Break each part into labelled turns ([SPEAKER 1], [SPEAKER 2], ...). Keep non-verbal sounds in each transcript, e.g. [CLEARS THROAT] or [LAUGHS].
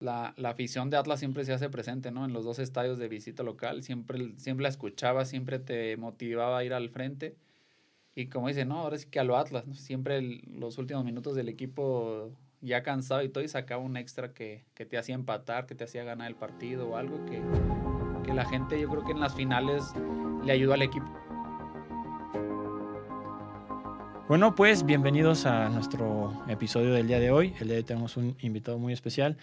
[SPEAKER 1] la, la, afición de Atlas siempre se hace presente, ¿no? En los dos estadios de visita local, siempre, siempre la escuchaba, siempre te motivaba a ir al frente. Y como dice, no, ahora sí que a lo Atlas, ¿no? siempre los últimos minutos del equipo ya cansado y todo, y sacaba un extra que, que, te hacía empatar, que te hacía ganar el partido o algo que, que la gente, yo creo que en las finales le ayudó al equipo.
[SPEAKER 2] Bueno, pues bienvenidos a nuestro episodio del día de hoy. El día de hoy tenemos un invitado muy especial.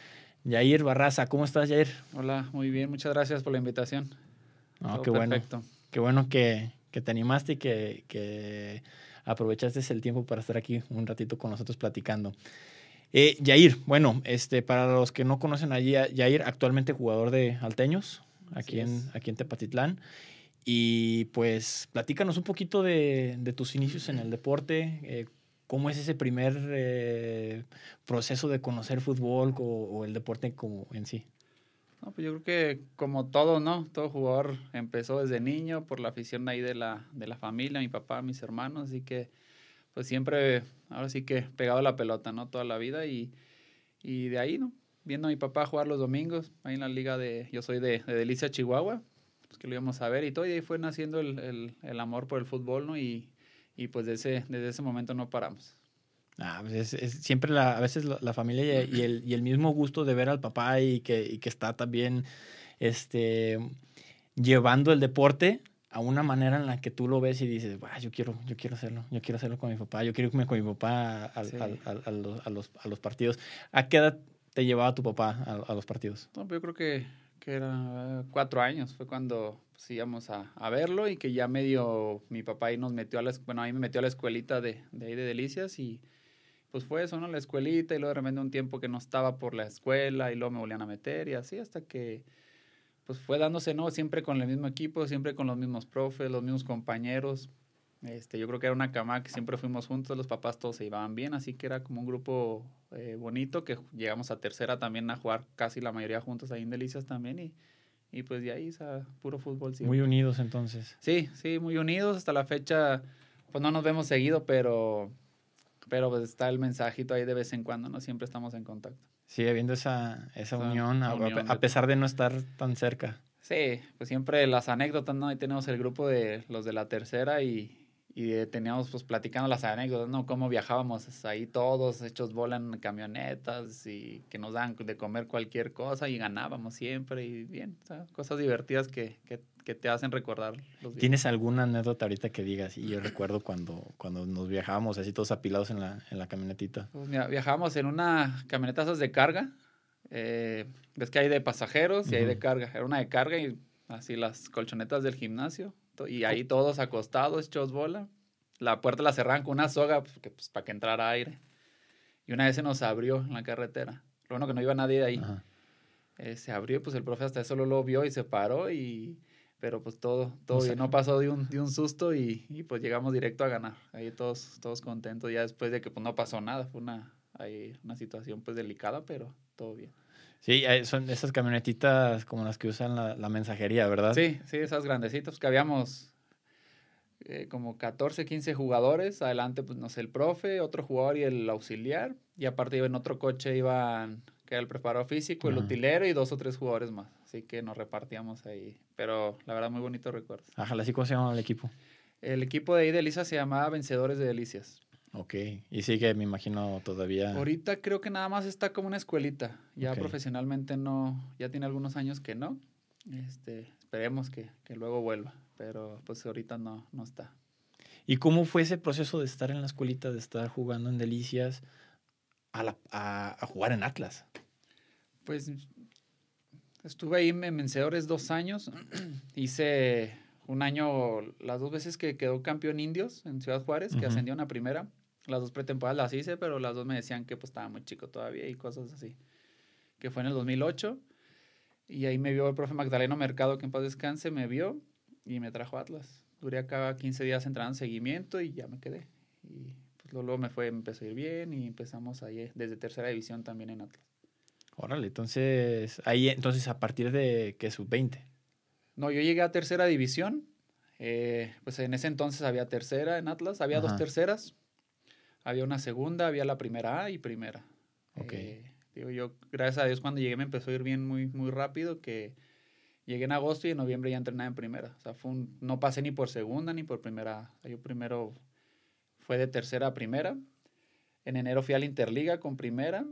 [SPEAKER 2] Yair Barraza, ¿cómo estás, Yair?
[SPEAKER 1] Hola, muy bien, muchas gracias por la invitación.
[SPEAKER 2] No, qué bueno. Qué bueno que, que, te animaste y que, que, aprovechaste el tiempo para estar aquí un ratito con nosotros platicando. Eh, Yair, bueno, este, para los que no conocen a Yair, actualmente jugador de Alteños, aquí, en, aquí en Tepatitlán. Y pues platícanos un poquito de, de tus inicios en el deporte, eh, ¿Cómo es ese primer eh, proceso de conocer fútbol o, el deporte como en sí?
[SPEAKER 1] No, pues yo creo que como todo, ¿no? Todo jugador empezó desde niño por la afición ahí de la, de la familia, mi papá, mis hermanos, así que pues siempre, ahora sí que pegado a la pelota, ¿no? Toda la vida y, y de ahí, ¿no? Viendo a mi papá jugar los domingos, ahí en la liga de, yo soy de, de Delicia, Chihuahua, pues que lo íbamos a ver y todo, y ahí fue naciendo el, el, el amor por el fútbol, ¿no? Y, y pues desde, desde ese momento no paramos.
[SPEAKER 2] Ah, pues es, siempre la, a veces la, familia y, el, y, el, mismo gusto de ver al papá y que, y que está también este, llevando el deporte a una manera en la que tú lo ves y dices, yo quiero, yo quiero hacerlo, yo quiero hacerlo con mi papá, yo quiero irme con mi papá a, a, los, a, los, a los partidos. ¿A qué edad te llevaba tu papá a, los partidos?
[SPEAKER 1] No, pues yo creo que, que era cuatro años, fue cuando pues, íbamos a, a, verlo y que ya medio mi papá ahí nos metió a la, bueno, ahí me metió a la escuelita de, de ahí de Delicias y pues fue eso, ¿no? La escuelita y luego de repente un tiempo que no estaba por la escuela y luego me volvían a meter y así hasta que pues fue dándose, ¿no? Siempre con el mismo equipo, siempre con los mismos profes, los mismos compañeros. Este, yo creo que era una cama que siempre fuimos juntos, los papás todos se llevaban bien, así que era como un grupo eh, bonito que llegamos a tercera también a jugar casi la mayoría juntos ahí en Delicias también y y pues de ahí, o puro fútbol.
[SPEAKER 2] Muy unidos entonces.
[SPEAKER 1] Sí, sí, muy unidos. Hasta la fecha, pues no nos vemos seguido, pero, pero pues está el mensajito ahí de vez en cuando, ¿no? Siempre estamos en contacto.
[SPEAKER 2] Sigue habiendo esa, esa, unión, a, pesar de no estar tan cerca.
[SPEAKER 1] Sí, pues siempre las anécdotas, ¿no? Ahí tenemos el grupo de los de la tercera y, y teníamos pues platicando las anécdotas, ¿no? Cómo viajábamos ahí todos, hechos bola en camionetas y que nos dan de comer cualquier cosa y ganábamos siempre y bien, cosas divertidas que, que, que, te hacen recordar
[SPEAKER 2] los ¿Tienes alguna anécdota ahorita que digas? Y yo recuerdo cuando, cuando nos viajábamos así todos apilados en la, en la camionetita.
[SPEAKER 1] Pues mira, viajábamos en una camioneta de carga, eh, ves que hay de pasajeros y hay de carga, era una de carga y así las colchonetas del gimnasio y ahí todos acostados, hechos bola. La puerta la cerraban con una soga pues, pues, para que entrara aire. Y una vez se nos abrió en la carretera. Lo bueno que no iba nadie de ahí. Eh, se abrió, pues el profe hasta eso lo vio y se paró y... Pero pues todo, todo bien, no pasó de un, de un susto y, y, pues llegamos directo a ganar. Ahí todos, todos contentos ya después de que pues no pasó nada. Fue una, ahí, una situación pues delicada, pero todo bien.
[SPEAKER 2] Sí, son esas camionetitas como las que usan la, la mensajería, ¿verdad?
[SPEAKER 1] Sí, sí, esas grandecitas que habíamos eh, como 14, 15 jugadores. Adelante, pues no sé, el profe, otro jugador y el auxiliar. Y aparte iba en otro coche, iban, que era el preparador físico, el utilero y dos o tres jugadores más. Así que nos repartíamos ahí. Pero la verdad, muy bonito recuerdo.
[SPEAKER 2] Ajá, ¿así cómo se llama el equipo?
[SPEAKER 1] El equipo de ahí de Delicias se llamaba Vencedores de Delicias.
[SPEAKER 2] Ok, y sigue, me imagino, todavía.
[SPEAKER 1] Ahorita creo que nada más está como una escuelita. Ya profesionalmente no, ya tiene algunos años que no. Este, esperemos que, que, luego vuelva, pero pues ahorita no, no está.
[SPEAKER 2] ¿Y cómo fue ese proceso de estar en la escuelita, de estar jugando en Delicias, a, la, a, a jugar en Atlas?
[SPEAKER 1] Pues estuve ahí en Vencedores dos años. [CLEARS THROAT] Hice un año, las dos veces que quedó campeón indios en Ciudad Juárez, que ascendió a primera. Las dos pretemporadas las hice, pero las dos me decían que pues estaba muy chico todavía y cosas así. Que fue en el 2008. Y ahí me vio el profe Magdaleno Mercado, que en paz descanse, me vio y me trajo Atlas. Duré acá 15 días entrando en seguimiento y ya me quedé. Y pues luego me fue, empezó a ir bien y empezamos ahí desde tercera división también en Atlas.
[SPEAKER 2] Órale, entonces, ahí, entonces a partir de que sub-20.
[SPEAKER 1] No, yo llegué a tercera división. Eh, pues en ese entonces había tercera en Atlas, había dos terceras. Había una segunda, había la primera A y primera. Okay. Eh, Digo, yo, gracias a Dios, cuando llegué me empezó a ir bien muy, muy rápido, que llegué en agosto y en noviembre ya entrenaba en primera. O sea, fue no pasé ni por segunda ni por primera. Yo primero fue de tercera a primera. En enero fui a la Interliga con primera.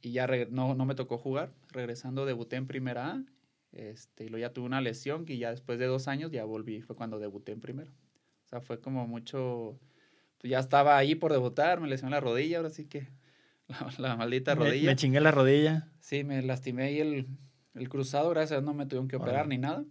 [SPEAKER 1] Y ya no, no me tocó jugar. Regresando debuté en primera A. Este, y luego ya tuve una lesión que ya después de dos años ya volví. Fue cuando debuté en primera. O sea, fue como mucho... Ya estaba ahí por debutar, me lesioné la rodilla, ahora sí que [LAUGHS] la, maldita rodilla.
[SPEAKER 2] Me, chingué la rodilla.
[SPEAKER 1] Sí, me lastimé ahí el, el cruzado, gracias a Dios no me tuvieron que operar ni nada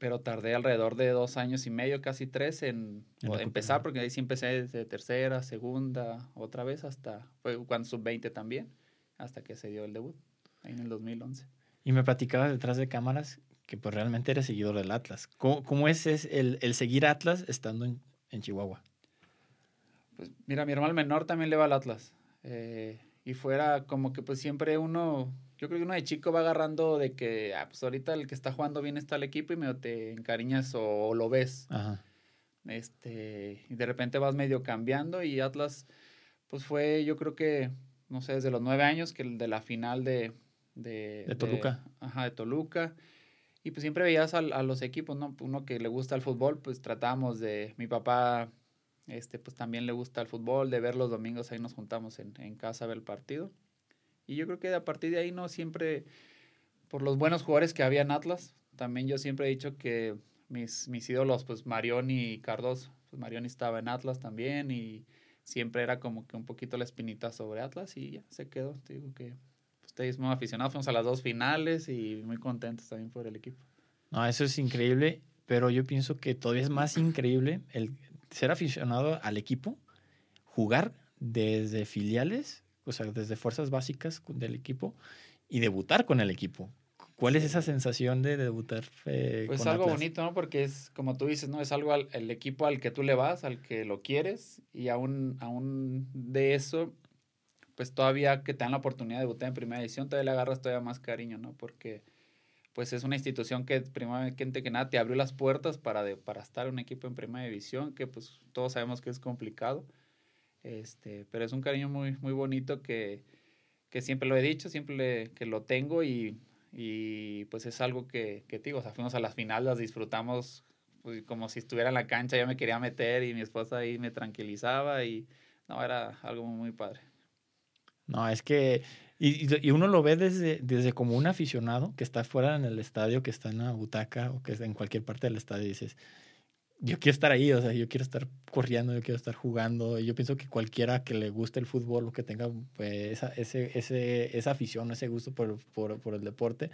[SPEAKER 1] pero tardé alrededor de dos años y medio, casi tres, en, empezar, porque ahí sí empecé desde tercera, segunda, otra vez, hasta, fue cuando sub-20 también, hasta que se dio el debut, ahí en el 2011.
[SPEAKER 2] Y me platicabas detrás de cámaras que pues realmente eres seguidor del Atlas. ¿Cómo, cómo es, el, el, seguir Atlas estando en, en, Chihuahua?
[SPEAKER 1] Pues mira, mi hermano menor también le va al Atlas. Eh, y fuera como que pues siempre uno yo creo que uno de chico va agarrando de que, ah, pues ahorita el que está jugando bien está el equipo y medio te encariñas o, lo ves. Ajá. Este, y de repente vas medio cambiando y Atlas, pues fue, yo creo que, no sé, desde los nueve años, que el de la final de...
[SPEAKER 2] De, de Toluca.
[SPEAKER 1] ajá, de Toluca. Y pues siempre veías a, a, los equipos, ¿no? Uno que le gusta el fútbol, pues tratamos de... Mi papá, este, pues también le gusta el fútbol, de ver los domingos, ahí nos juntamos en, en casa a ver el partido. Y yo creo que a partir de ahí no siempre, por los buenos jugadores que había en Atlas, también yo siempre he dicho que mis, mis ídolos, pues Marioni y Cardoso, pues Marioni estaba en Atlas también y siempre era como que un poquito la espinita sobre Atlas y ya se quedó. Te digo que ustedes muy aficionados, fuimos a las dos finales y muy contentos también por el equipo.
[SPEAKER 2] No, eso es increíble, pero yo pienso que todavía es más increíble el ser aficionado al equipo, jugar desde filiales o sea, desde fuerzas básicas del equipo y debutar con el equipo. ¿Cuál es esa sensación de debutar?
[SPEAKER 1] Eh, pues algo bonito, ¿no? Porque es, como tú dices, ¿no? Es algo al el equipo al que tú le vas, al que lo quieres, y aún, aún de eso, pues todavía que te dan la oportunidad de debutar en primera edición, todavía le agarras todavía más cariño, ¿no? Porque pues es una institución que primeramente que nada te abrió las puertas para, de, para estar un equipo en primera división, que pues todos sabemos que es complicado. Este, pero es un cariño muy, muy bonito que, que siempre lo he dicho, siempre que lo tengo y, y, pues es algo que, que digo, o sea, fuimos a las finales, las disfrutamos pues, como si estuviera en la cancha, ya me quería meter y mi esposa ahí me tranquilizaba y no, era algo muy, padre.
[SPEAKER 2] No, es que, y, y, uno lo ve desde, desde como un aficionado que está fuera en el estadio, que está en la butaca o que está en cualquier parte del estadio y dices, yo quiero estar ahí, o sea, yo quiero estar corriendo, yo quiero estar jugando. Y yo pienso que cualquiera que le guste el fútbol o que tenga pues, esa, ese, ese, esa afición, ese gusto por, por, por, el deporte,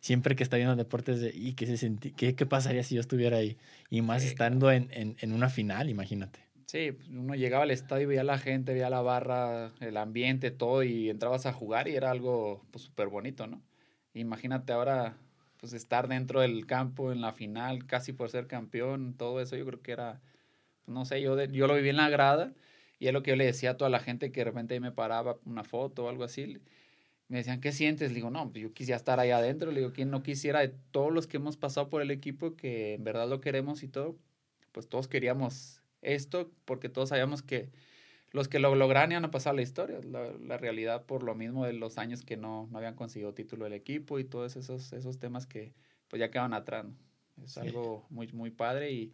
[SPEAKER 2] siempre que está viendo deportes, de, ¿y qué, se sentí, qué, qué pasaría si yo estuviera ahí? Y más estando en, en, en, una final, imagínate.
[SPEAKER 1] Sí, pues, uno llegaba al estadio veía a la gente, veía la barra, el ambiente, todo, y entrabas a jugar y era algo súper pues, bonito, ¿no? Imagínate ahora pues estar dentro del campo en la final, casi por ser campeón, todo eso yo creo que era, no sé, yo, yo lo viví en la grada y es lo que yo le decía a toda la gente que de repente me paraba una foto o algo así. Me decían, ¿qué sientes? Le digo, no, pues yo quisiera estar ahí adentro. Le digo, ¿quién no quisiera de todos los que hemos pasado por el equipo, que en verdad lo queremos y todo? Pues todos queríamos esto porque todos sabíamos que los que lo lograron iban a pasar la historia. La, realidad, por lo mismo de los años que no, no habían conseguido título del equipo y todos esos, esos temas que pues ya quedaban atrás. Es algo muy, muy padre y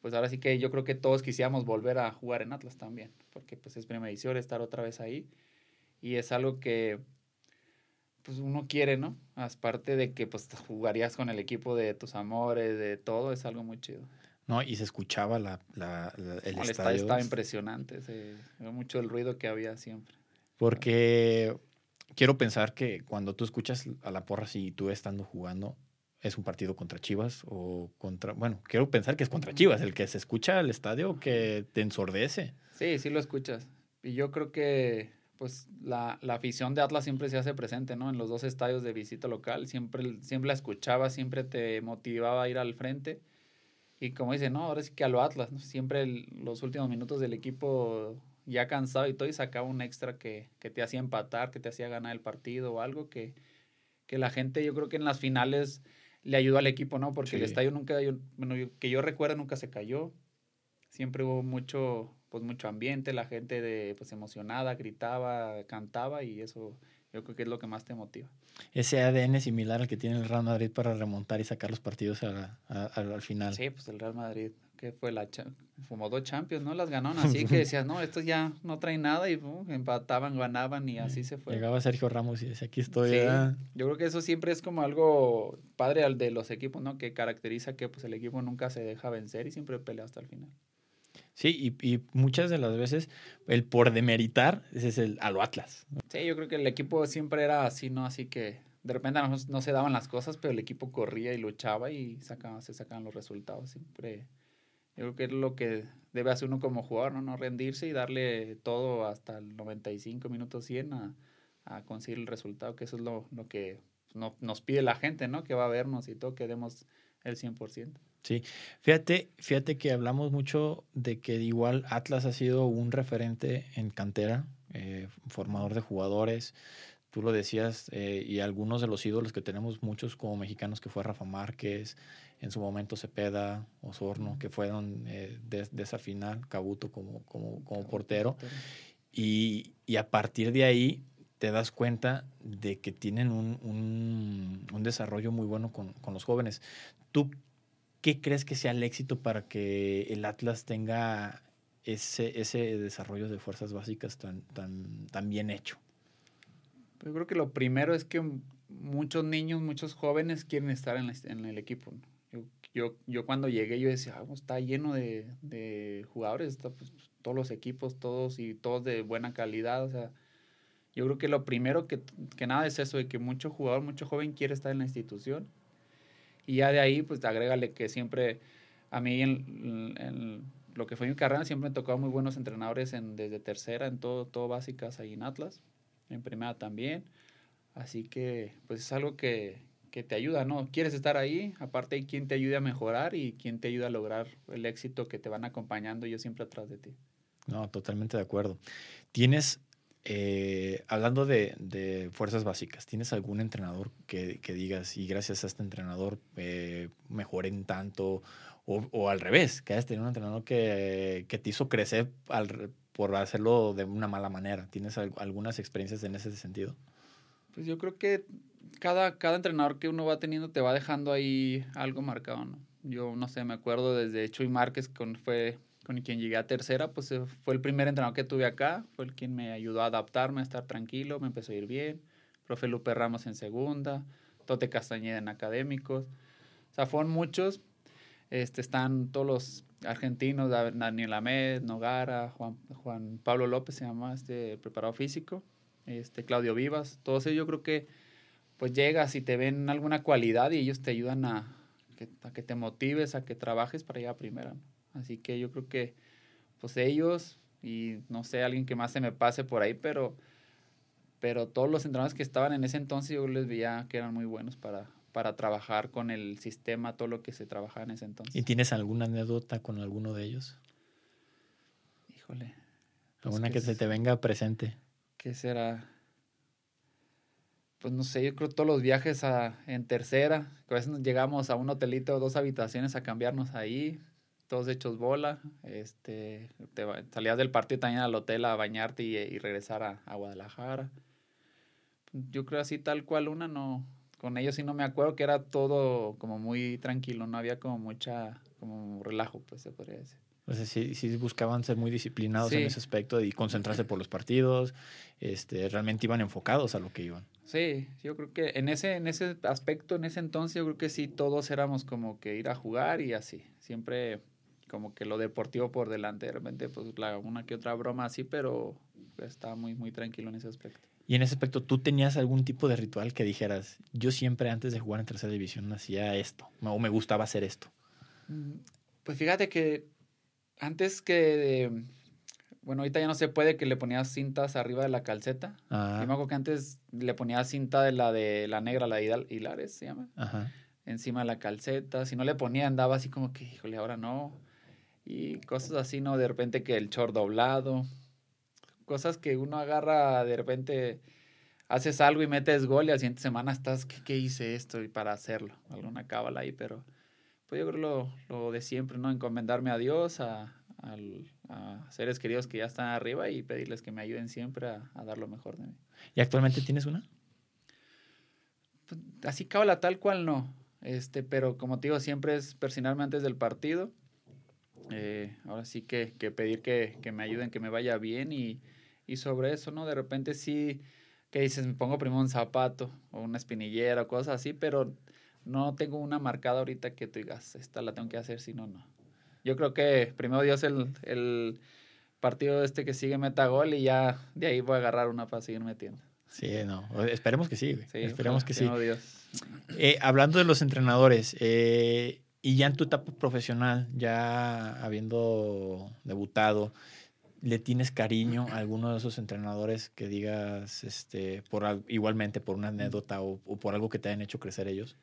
[SPEAKER 1] pues ahora sí que yo creo que todos quisiéramos volver a jugar en Atlas también, porque pues es primera edición estar otra vez ahí y es algo que pues uno quiere, ¿no? Aparte de que pues jugarías con el equipo de tus amores, de todo, es algo muy chido.
[SPEAKER 2] No, y se escuchaba la, la,
[SPEAKER 1] el, estadio. estaba impresionante, se, mucho el ruido que había siempre.
[SPEAKER 2] Porque quiero pensar que cuando tú escuchas a la porra, si tú estando jugando, es un partido contra Chivas o contra, bueno, quiero pensar que es contra Chivas, el que se escucha al estadio que te ensordece.
[SPEAKER 1] Sí, sí lo escuchas. Y yo creo que pues la, la, afición de Atlas siempre se hace presente, ¿no? En los dos estadios de visita local, siempre, siempre la escuchaba, siempre te motivaba a ir al frente. Y como dice, no, ahora sí que a lo Atlas, siempre los últimos minutos del equipo ya cansado y todo y sacaba un extra que, que, te hacía empatar, que te hacía ganar el partido o algo que, que la gente yo creo que en las finales le ayudó al equipo, ¿no? Porque el estadio nunca, bueno, que yo recuerdo nunca se cayó, siempre hubo mucho, pues mucho ambiente, la gente de, pues emocionada, gritaba, cantaba y eso, yo creo que es lo que más te motiva.
[SPEAKER 2] Ese ADN similar al que tiene el Real Madrid para remontar y sacar los partidos al final.
[SPEAKER 1] Sí, pues el Real Madrid, que fue la fumó dos Champions, ¿no? Las ganaron así que decías, no, estos ya no traen nada y empataban, ganaban y así se fue.
[SPEAKER 2] Llegaba Sergio Ramos y decía, aquí estoy.
[SPEAKER 1] yo creo que eso siempre es como algo padre al de los equipos, ¿no? Que caracteriza que pues el equipo nunca se deja vencer y siempre pelea hasta el final.
[SPEAKER 2] Sí, y, y, muchas de las veces el por demeritar ese es el a lo Atlas.
[SPEAKER 1] Sí, yo creo que el equipo siempre era así, ¿no? Así que de repente no, no se daban las cosas, pero el equipo corría y luchaba y sacaba, se sacaban los resultados. Siempre, yo creo que es lo que debe hacer uno como jugador, ¿no? No rendirse y darle todo hasta el 95 minutos 100 a, a conseguir el resultado, que eso es lo, lo que no, nos pide la gente, ¿no? Que va a vernos y todo, que demos el 100%.
[SPEAKER 2] Sí, fíjate, fíjate que hablamos mucho de que igual Atlas ha sido un referente en cantera, eh, formador de jugadores, tú lo decías, eh, y algunos de los ídolos que tenemos muchos como mexicanos, que fue Rafa Márquez, en su momento Cepeda, Osorno, que fueron eh, de, esa final, Cabuto como, como, como portero, y, y, a partir de ahí te das cuenta de que tienen un, un, un desarrollo muy bueno con, con los jóvenes. ¿Tú ¿qué crees que sea el éxito para que el Atlas tenga ese, ese desarrollo de fuerzas básicas tan, tan, tan bien hecho?
[SPEAKER 1] Yo creo que lo primero es que muchos niños, muchos jóvenes quieren estar en, el equipo. Yo, yo, yo, cuando llegué yo decía, ah, pues, está lleno de, de jugadores, pues, todos los equipos, todos y todos de buena calidad. O sea, yo creo que lo primero que, que nada es eso, de que mucho jugador, mucho joven quiere estar en la institución y ya de ahí, pues agrégale que siempre, a mí en, lo que fue mi carrera, siempre me tocado muy buenos entrenadores en, desde tercera, en todo, todo básicas ahí en Atlas, en primera también. Así que, pues es algo que, que te ayuda, ¿no? Quieres estar ahí, aparte hay quien te ayude a mejorar y quien te ayuda a lograr el éxito que te van acompañando yo siempre atrás de ti.
[SPEAKER 2] No, totalmente de acuerdo. ¿Tienes eh, hablando de, fuerzas básicas, ¿tienes algún entrenador que, digas, y gracias a este entrenador eh, en tanto? O, al revés, que hayas tenido un entrenador que, te hizo crecer por hacerlo de una mala manera. ¿Tienes algunas experiencias en ese sentido?
[SPEAKER 1] Pues yo creo que cada, cada entrenador que uno va teniendo te va dejando ahí algo marcado, ¿no? Yo no sé, me acuerdo desde Chuy Márquez, con, fue con quien llegué a tercera, pues eh, fue el primer entrenador que tuve acá, fue el quien me ayudó a adaptarme, a estar tranquilo, me empezó a ir bien. Profe Lupe Ramos en segunda, Tote Castañeda en académicos. O sea, fueron muchos. Este, están todos los argentinos, Daniel Amed, Nogara, Juan, Juan Pablo López se llama, este preparado físico, este, Claudio Vivas, todos ellos yo creo que pues llegas y te ven alguna cualidad y ellos te ayudan a que, a que te motives, a que trabajes para llegar a primera. Así que yo creo que, pues ellos y no sé, alguien que más se me pase por ahí, pero, pero todos los entrenadores que estaban en ese entonces yo les veía que eran muy buenos para, para trabajar con el sistema, todo lo que se trabajaba en ese entonces.
[SPEAKER 2] ¿Y tienes alguna anécdota con alguno de ellos?
[SPEAKER 1] Híjole.
[SPEAKER 2] Pues ¿Alguna que, se te venga presente?
[SPEAKER 1] ¿Qué será? Pues no sé, yo creo todos los viajes a, en tercera, que a veces nos llegamos a un hotelito, dos habitaciones a cambiarnos ahí, todos hechos bola. Este, te, salías del partido también al hotel a bañarte y, regresar a, Guadalajara. Yo creo así tal cual una no, con ellos sí no me acuerdo que era todo como muy tranquilo, no había como mucha, como relajo, pues se podría decir.
[SPEAKER 2] O sea, sí, sí buscaban ser muy disciplinados en ese aspecto y concentrarse por los partidos, este, realmente iban enfocados a lo que iban.
[SPEAKER 1] Sí, yo creo que en ese, en ese aspecto, en ese entonces, yo creo que sí todos éramos como que ir a jugar y así. Siempre como que lo deportivo por delante. De repente, pues la, una que otra broma así, pero estaba muy, muy tranquilo en ese aspecto.
[SPEAKER 2] Y en ese aspecto, ¿tú tenías algún tipo de ritual que dijeras, yo siempre antes de jugar en tercera división hacía esto, o me gustaba hacer esto?
[SPEAKER 1] Mm, pues fíjate que antes que, bueno, ahorita ya no se puede que le ponías cintas arriba de la calceta. Ah. Yo me acuerdo que antes le ponía cinta de la de la negra, la de Hilares, se llama. Encima de la calceta. Si no le ponía, andaba así como que, híjole, ahora no y cosas así, ¿no? De repente que el short doblado, cosas que uno agarra, de repente haces algo y metes gol y al siguiente semana estás, ¿qué, hice esto? Y para hacerlo, alguna cábala ahí, pero pues yo creo lo, lo de siempre, ¿no? Encomendarme a Dios, a, a, seres queridos que ya están arriba y pedirles que me ayuden siempre a, dar lo mejor de mí.
[SPEAKER 2] ¿Y actualmente tienes una?
[SPEAKER 1] Pues, así cábala tal cual no. Este, pero como te digo, siempre es persinarme antes del partido. Eh, ahora sí que, que pedir que, que, me ayuden, que me vaya bien y, y, sobre eso, ¿no? De repente sí, que dices, me pongo primero un zapato o una espinillera o cosas así, pero no tengo una marcada ahorita que tú digas, esta la tengo que hacer, si no, no. Yo creo que primero Dios el, el partido este que sigue meta gol y ya de ahí voy a agarrar una para seguir metiendo.
[SPEAKER 2] Sí, no, esperemos que sí, sí esperemos que sí. Eh, hablando de los entrenadores, eh, y ya en tu etapa profesional, ya habiendo debutado, ¿le tienes cariño a alguno de esos entrenadores que digas, este, por igualmente por una anécdota o, o por algo que te hayan hecho crecer ellos?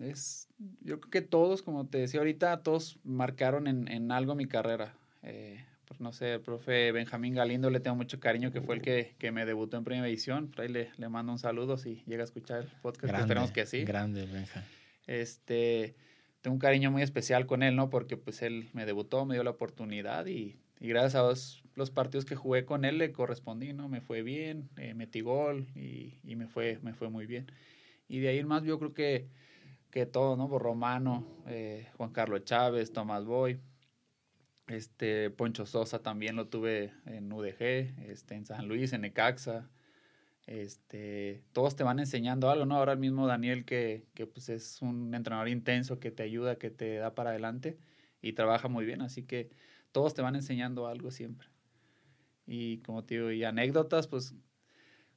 [SPEAKER 1] Es, yo creo que todos, como te decía ahorita, todos marcaron en, en algo mi carrera. Eh, no sé, el profe Benjamín Galindo le tengo mucho cariño, que fue el que, que me debutó en Primera Edición. Por ahí le, le, mando un saludo si llega a escuchar el podcast, esperemos que sí.
[SPEAKER 2] Grande, Benja.
[SPEAKER 1] Este, tengo un cariño muy especial con él, ¿no? Porque pues él me debutó, me dio la oportunidad y, gracias a los, partidos que jugué con él le correspondí, ¿no? Me fue bien, eh, metí gol y, y, me, fue, me fue muy bien. Y de ahí en más yo creo que que todo, ¿no? Por Romano, eh, Juan Carlos Chávez, Tomás Boy, este, Poncho Sosa también lo tuve en UDG, este, en San Luis, en Ecaxa, este, todos te van enseñando algo, ¿no? Ahora el mismo Daniel que, que pues es un entrenador intenso que te ayuda, que te da para adelante y trabaja muy bien, así que todos te van enseñando algo siempre. Y como te digo, y anécdotas, pues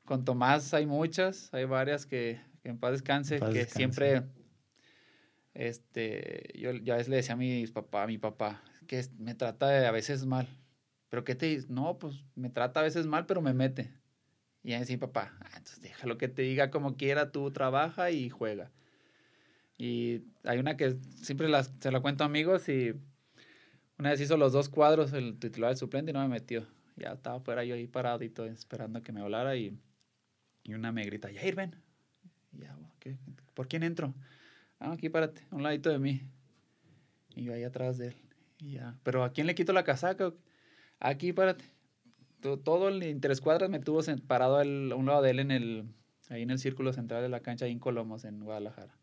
[SPEAKER 1] con Tomás hay muchas, hay varias que, que en paz descanse, que siempre este, yo ya veces le decía a mi papá, a mi papá, que me trata a veces mal. ¿Pero qué te dice? No, pues me trata a veces mal, pero me mete. Y así, papá, ah, entonces déjalo que te diga como quiera, tú trabaja y juega. Y hay una que siempre se la cuento a amigos y una vez hizo los dos cuadros, el titular, el suplente, y no me metió. Ya estaba fuera yo ahí paradito esperando que me hablara y, y una me grita, ya ven. Ya, ¿Por quién entro? ah, aquí párate, a un ladito de mí. Y yo ahí atrás de él. Y ya. Pero ¿a quién le quito la casaca? Aquí párate. Todo el interescuadras me tuvo parado a un lado de él en el, ahí en el círculo central de la cancha, ahí en Colomos, en Guadalajara.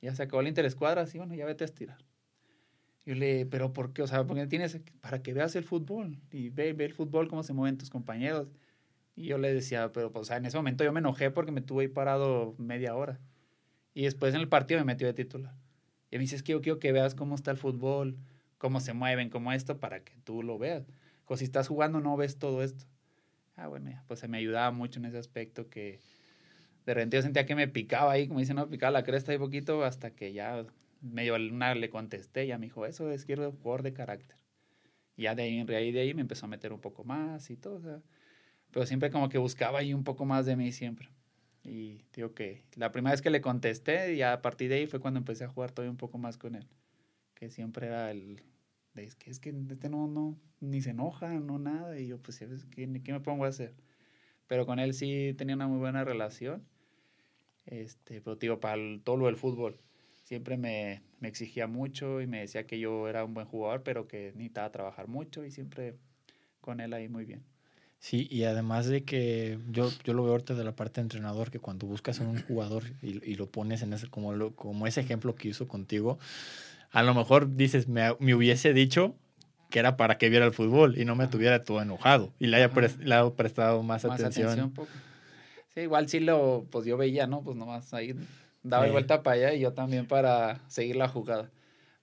[SPEAKER 1] Ya se acabó el interescuadras y bueno, ya vete a estirar. Yo le, pero ¿por qué? O sea, porque tienes, para que veas el fútbol y ve, ve el fútbol, cómo se mueven tus compañeros. Y yo le decía, pero pues, o sea, en ese momento yo me enojé porque me tuve ahí parado media hora. Y después en el partido me metió de titular. Y me dice, es que yo quiero que veas cómo está el fútbol, cómo se mueven, cómo esto, para que tú lo veas. Si estás jugando no ves todo esto. Ah, bueno, pues se me ayudaba mucho en ese aspecto que de repente yo sentía que me picaba ahí, como dicen, no, picaba la cresta ahí poquito hasta que ya medio una le contesté, ya me dijo, eso es quiero jugador de carácter. Ya de ahí, de ahí, de ahí me empezó a meter un poco más y todo, pero siempre como que buscaba ahí un poco más de mí siempre. Y digo que la primera vez que le contesté, y a partir de ahí fue cuando empecé a jugar todavía un poco más con él. Que siempre era el. Es que, es que este no, no, ni se enoja, no nada. Y yo, pues, ¿qué, ¿qué me pongo a hacer? Pero con él sí tenía una muy buena relación. Este, pero digo, para todo lo del fútbol, siempre me, me, exigía mucho y me decía que yo era un buen jugador, pero que necesitaba trabajar mucho y siempre con él ahí muy bien.
[SPEAKER 2] Sí, y además de que yo, yo lo veo ahorita de la parte de entrenador, que cuando buscas a un jugador y, y lo pones en ese, como, lo, como ese ejemplo que hizo contigo, a lo mejor dices, me, me, hubiese dicho que era para que viera el fútbol y no me tuviera todo enojado y le haya, le prestado más, atención.
[SPEAKER 1] sí, igual sí lo, pues yo veía, ¿no? Pues nomás ahí daba vuelta para allá y yo también para seguir la jugada.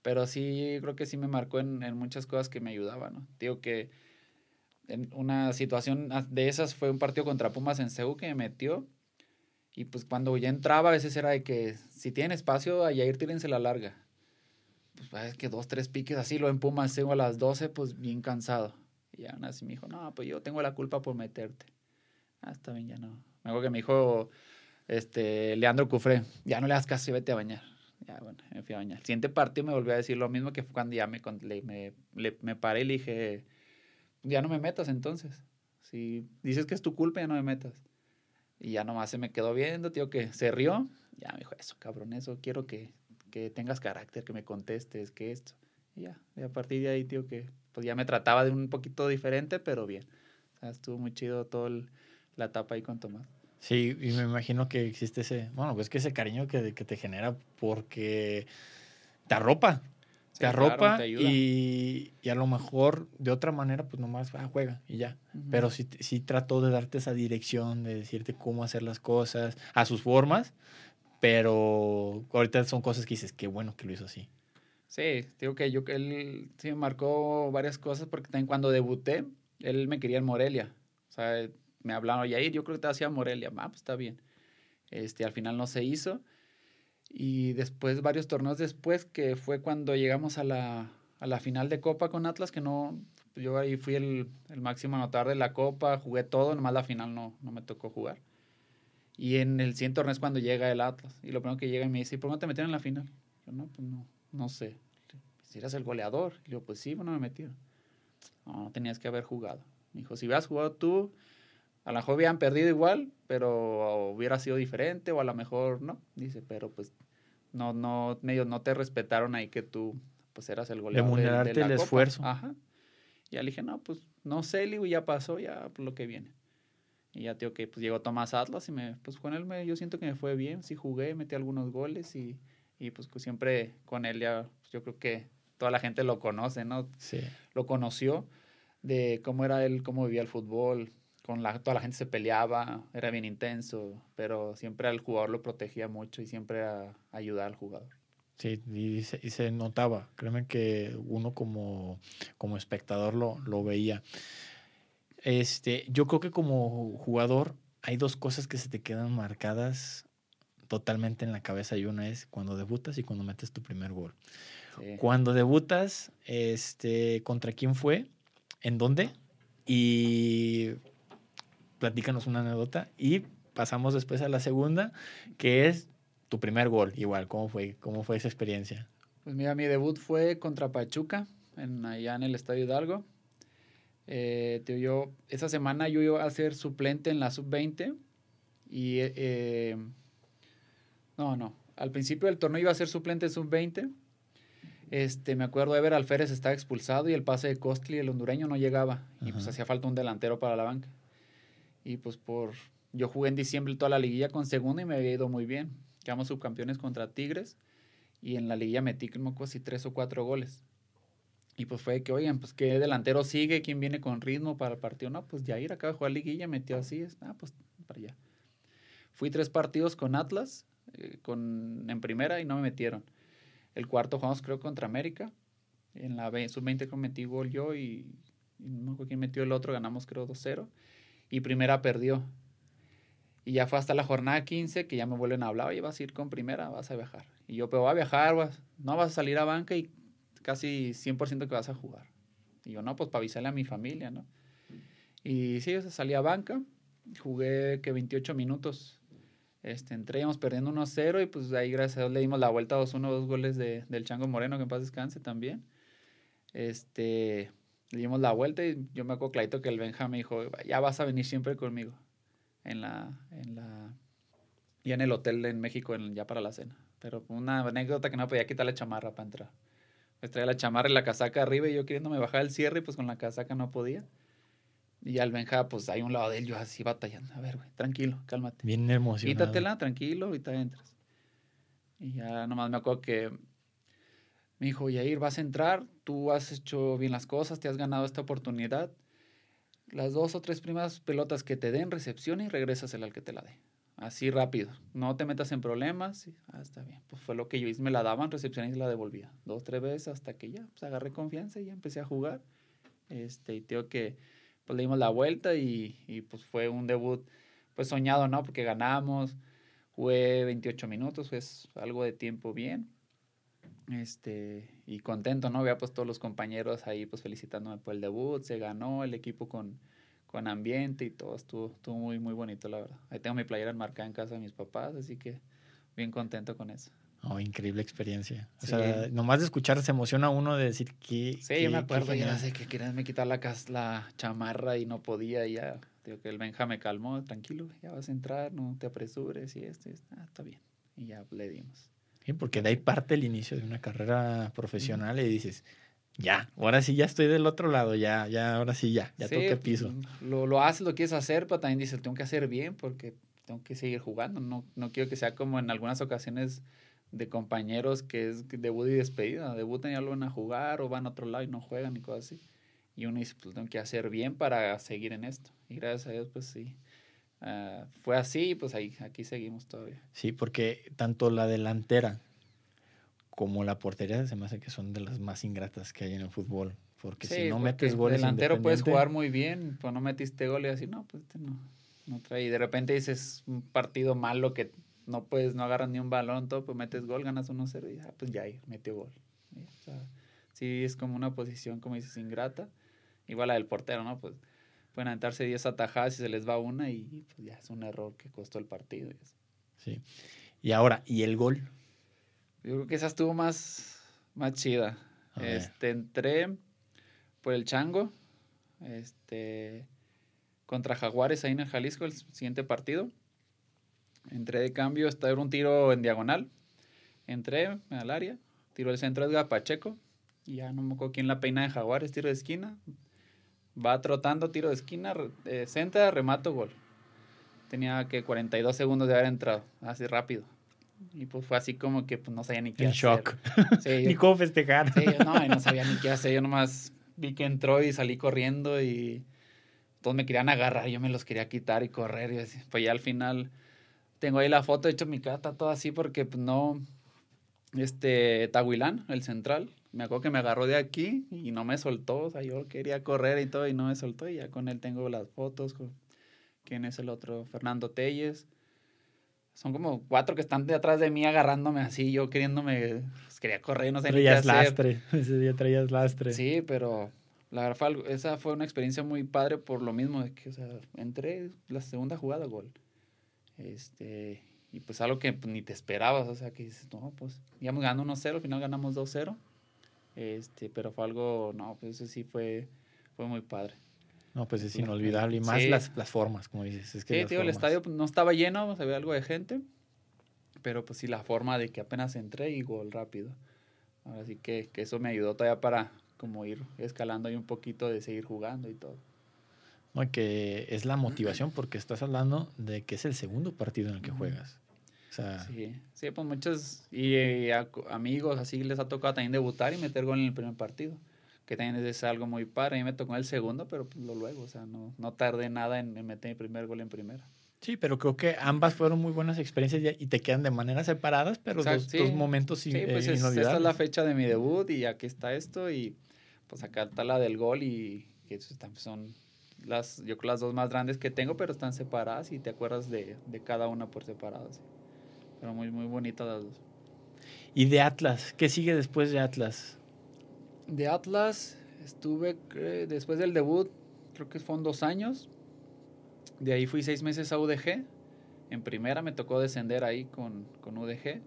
[SPEAKER 1] Pero sí, creo que sí me marcó en, en muchas cosas que me ayudaban, ¿no? Digo que en una situación de esas fue un partido contra Pumas en Ceú que me metió. Y pues cuando ya entraba, a veces era de que si tienen espacio, allá ir tírense la larga. Pues es que dos, tres piques así, lo en Ceú a las 12, pues bien cansado. Y aún así me dijo, no, pues yo tengo la culpa por meterte. Ah, está bien, ya no. Me acuerdo que me dijo este, Leandro Cufré, ya no le das caso y vete a bañar. Ya, bueno, me fui a bañar. El siguiente partido me volvió a decir lo mismo que fue cuando ya me, me, me paré y le dije, ya no me metas entonces. Si dices que es tu culpa, ya no me metas. Y ya nomás se me quedó viendo, tío, que se rió. Ya me dijo, eso, cabrón, eso, quiero que, que tengas carácter, que me contestes, que esto. Y ya, y a partir de ahí, tío, que pues ya me trataba de un poquito diferente, pero bien. O sea, estuvo muy chido toda la etapa ahí con Tomás.
[SPEAKER 2] Sí, y me imagino que existe ese, bueno, pues que ese cariño que, que te genera porque te arropa, te arropa y, y, a lo mejor de otra manera, pues nomás ah, juega y ya. Pero sí, sí trató de darte esa dirección, de decirte cómo hacer las cosas a sus formas, pero ahorita son cosas que dices, qué bueno que lo hizo así.
[SPEAKER 1] Sí, digo que yo él sí me marcó varias cosas porque también cuando debuté, él me quería en Morelia. O sea, me hablaron, Yair, yo creo que te hacía Morelia. Ah, pues está bien. Este, al final no se hizo. Y después, varios torneos después, que fue cuando llegamos a la, a la final de Copa con Atlas, que no, yo ahí fui el, el máximo anotador de la Copa, jugué todo, nomás la final no, no me tocó jugar. Y en el 100 torneo es cuando llega el Atlas. Y lo primero que llega y me dice, ¿y por qué no te metieron en la final? Yo, no, pues no, no sé. Si eras el goleador. Y yo, pues sí, bueno, me metieron. No, no tenías que haber jugado. Me dijo, si hubieras jugado tú, a lo mejor hubieran perdido igual, pero hubiera sido diferente, o a lo mejor no. Dice, pero pues no, no, medio no te respetaron ahí que tú pues eras el goleador. De, de, el esfuerzo. Ajá. Y ya le dije, no, pues no sé, y ya pasó, ya por lo que viene. Y ya, tío, que pues llegó Tomás Atlas y me, pues con él me, yo siento que me fue bien, sí jugué, metí algunos goles y, y pues, siempre con él ya, pues, yo creo que toda la gente lo conoce, ¿no? Sí. Lo conoció de cómo era él, cómo vivía el fútbol, con la, toda la gente se peleaba, era bien intenso, pero siempre al jugador lo protegía mucho y siempre a, ayudar al jugador.
[SPEAKER 2] Sí, y se, y se, notaba, créeme que uno como, como espectador lo, lo veía. Este, yo creo que como jugador hay dos cosas que se te quedan marcadas totalmente en la cabeza y una es cuando debutas y cuando metes tu primer gol. Cuando debutas, este, ¿contra quién fue? ¿En dónde? Y platícanos una anécdota y pasamos después a la segunda, que es tu primer gol, igual, ¿cómo fue? ¿Cómo fue esa experiencia?
[SPEAKER 1] Pues mira, mi debut fue contra Pachuca, en, allá en el Estadio Hidalgo. Eh, yo, esa semana yo iba a ser suplente en la sub-20 y... Eh, no, no, al principio del torneo iba a ser suplente sub-20. Este, me acuerdo de ver Alférez estaba expulsado y el pase de Costly, el hondureño, no llegaba. Y pues hacía falta un delantero para la banca. Y pues por... Yo jugué en diciembre toda la liguilla con segundo y me había ido muy bien. Quedamos subcampeones contra Tigres y en la liguilla metí como casi tres o cuatro goles. Y pues fue que, oigan, pues qué delantero sigue, quién viene con ritmo para el partido. No, pues Jair acaba de jugar liguilla, metió así, ah, pues para allá. Fui tres partidos con Atlas, eh, con, en primera y no me metieron. El cuarto jugamos creo contra América. En la sub-20 metí gol yo y, y no acuerdo quién metió el otro, ganamos creo 2-0 y primera perdió. Y ya fue hasta la jornada 15 que ya me vuelven a hablar, oye, vas a ir con primera, vas a viajar. Y yo, pero voy a viajar, vas, no vas a salir a banca y casi 100% que vas a jugar. Y yo, no, pues para avisarle a mi familia, ¿no? Y sí, yo salí a banca, jugué que 28 minutos. Este, entré, íbamos perdiendo 1-0 y pues ahí gracias a Dios le dimos la vuelta 2-1, dos goles de, del Chango Moreno, que en paz descanse también. Este, le dimos la vuelta y yo me acuerdo clarito que el Benjamín dijo, ya vas a venir siempre conmigo en la, en la, ya en el hotel en México, en, ya para la cena. Pero una anécdota que no podía quitar la chamarra para entrar. Me traía la chamarra y la casaca arriba y yo queriéndome bajar el cierre, pues con la casaca no podía. Y al Benja, pues hay un lado de él, yo así batallando. A ver, güey, tranquilo, cálmate.
[SPEAKER 2] Bien emocionado.
[SPEAKER 1] Quítatela, tranquilo, ahorita entras. Y ya nomás me acuerdo que me dijo, Yair, vas a entrar, tú has hecho bien las cosas, te has ganado esta oportunidad. Las dos o tres primeras pelotas que te den, recepción y regresas el al que te la dé. Así rápido. No te metas en problemas. Ah, está bien. Pues fue lo que yo hice. Me la daban, recepción y la devolvía. Dos, tres veces hasta que ya pues, agarré confianza y ya empecé a jugar. Este, y tengo que, pues le dimos la vuelta y, y pues fue un debut, pues soñado, ¿no? Porque ganamos. Jugué 28 minutos, pues algo de tiempo bien. Este, y contento, ¿no? Había pues todos los compañeros ahí pues felicitándome por el debut, se ganó el equipo con, con ambiente y todo, estuvo, estuvo muy, muy bonito, la verdad. Ahí tengo mi playera enmarcada en casa de mis papás, así que bien contento con eso.
[SPEAKER 2] Oh, increíble experiencia. O sea, nomás de escuchar se emociona uno de decir que...
[SPEAKER 1] Sí, yo me acuerdo, ya sé que querían me quitar la, la chamarra y no podía, y ya, digo que el Benja me calmó, tranquilo, ya vas a entrar, no te apresures y esto, y esto. Ah, está bien. Y ya le dimos.
[SPEAKER 2] porque de ahí parte el inicio de una carrera profesional y dices, ya, ahora sí ya estoy del otro lado, ya, ya, ahora sí ya, ya toqué piso.
[SPEAKER 1] Lo, lo haces, lo quieres hacer, pero también dices, tengo que hacer bien porque tengo que seguir jugando, no, no quiero que sea como en algunas ocasiones de compañeros que es debut y despedida, debutan y ya lo van a jugar o van a otro lado y no juegan y cosas así. Y uno dice, pues tengo que hacer bien para seguir en esto. Y gracias a Dios, pues sí. Ah, fue así, pues ahí, aquí seguimos todavía.
[SPEAKER 2] Sí, porque tanto la delantera como la portería se me hace que son de las más ingratas que hay en el fútbol. Porque si no metes goles.
[SPEAKER 1] Delantero puedes jugar muy bien, pues no metiste gol y así, no, pues este no, no trae. Y de repente dices un partido malo que no puedes, no agarras ni un balón, todo, pues metes gol, ganas 1-0 y ah, pues ya ahí, metió gol. O sea, sí, es como una posición, como dices, ingrata. Igual la del portero, ¿no? Pues pueden aventarse 10 atajadas y se les va una y pues ya es un error que costó el partido.
[SPEAKER 2] Sí. Y ahora, ¿y el gol?
[SPEAKER 1] Yo creo que esa estuvo más, más chida. este, entré por el Chango, este, contra Jaguares ahí en el Jalisco, el siguiente partido. Entré de cambio, estaba un tiro en diagonal. Entré al área, tiro el centro Edgar Pacheco. Y ya no me acuerdo quién la peina de Jaguares, tiro de esquina. Va trotando, tiro de esquina, eh, centra, remato, gol. Tenía que 42 segundos de haber entrado, así rápido. Y pues fue así como que pues, no sabía ni qué hacer. shock. [LAUGHS]
[SPEAKER 2] ni cómo festejar.
[SPEAKER 1] Sí, no, no sabía ni qué hacer. Yo nomás vi que entró y salí corriendo y todos me querían agarrar. Yo me los quería quitar y correr. Y así. Pues ya al final tengo ahí la foto. De hecho, mi cara está toda así porque pues no. Este, Tahuilán, el central, me acuerdo que me agarró de aquí y no me soltó. O sea, yo quería correr y todo y no me soltó. Y ya con él tengo las fotos. ¿Quién es el otro? Fernando Telles son como cuatro que están detrás de mí agarrándome así, yo queriéndome, pues, quería correr, no sé
[SPEAKER 2] traías qué hacer. lastre, [LAUGHS] ese día traías lastre.
[SPEAKER 1] Sí, pero la verdad esa fue una experiencia muy padre por lo mismo de que, o sea, entré la segunda jugada gol. Este, y pues algo que pues, ni te esperabas, o sea, que dices, no, pues íbamos ganando 1-0, al final ganamos 2-0. Este, pero fue algo, no, pues eso sí fue, fue muy padre.
[SPEAKER 2] No, pues es inolvidable. Y más las, las, formas, como dices. Es que
[SPEAKER 1] sí, tío, el estadio pues, no estaba lleno, se ve algo de gente. Pero pues sí, la forma de que apenas entré y gol rápido. Así que, que eso me ayudó todavía para como ir escalando ahí un poquito de seguir jugando y todo.
[SPEAKER 2] No, que es la motivación porque estás hablando de que es el segundo partido en el que juegas. O sea,
[SPEAKER 1] sí, sí, pues muchos y, eh, amigos así les ha tocado también debutar y meter gol en el primer partido que también es algo muy padre. A mí me tocó el segundo, pero pues lo luego, o sea, no, no tardé nada en, meter mi primer gol en primera.
[SPEAKER 2] Sí, pero creo que ambas fueron muy buenas experiencias y te quedan de manera separadas, pero dos, momentos
[SPEAKER 1] sí, pues eh, esta es la fecha de mi debut y aquí está esto y pues acá está la del gol y que son las, yo creo las dos más grandes que tengo, pero están separadas y te acuerdas de, de cada una por separado. Pero muy, muy bonitas las dos.
[SPEAKER 2] ¿Y de Atlas? ¿Qué sigue después de Atlas?
[SPEAKER 1] De Atlas estuve después del debut, creo que fueron dos años. De ahí fui seis meses a UDG. En primera me tocó descender ahí con, con UDG.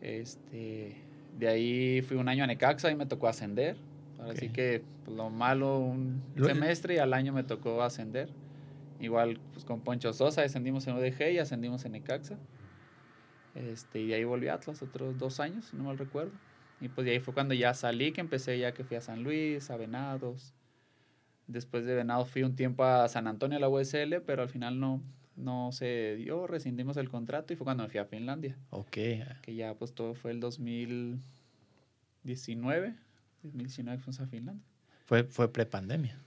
[SPEAKER 1] Este, de ahí fui un año a Necaxa y me tocó ascender. Así que pues, lo malo, un semestre y al año me tocó ascender. Igual pues, con Poncho Sosa descendimos en UDG y ascendimos en Necaxa. Este, y de ahí volví a Atlas otros dos años, no mal recuerdo. Y pues de ahí fue cuando ya salí, que empecé ya que fui a San Luis, a Venados. Después de Venados fui un tiempo a San Antonio, a la USL, pero al final no, no se dio, rescindimos el contrato y fue cuando me fui a Finlandia. Ok. Que ya pues todo fue el 2019, 2019 fuimos a Finlandia.
[SPEAKER 2] Fue, fue prepandemia.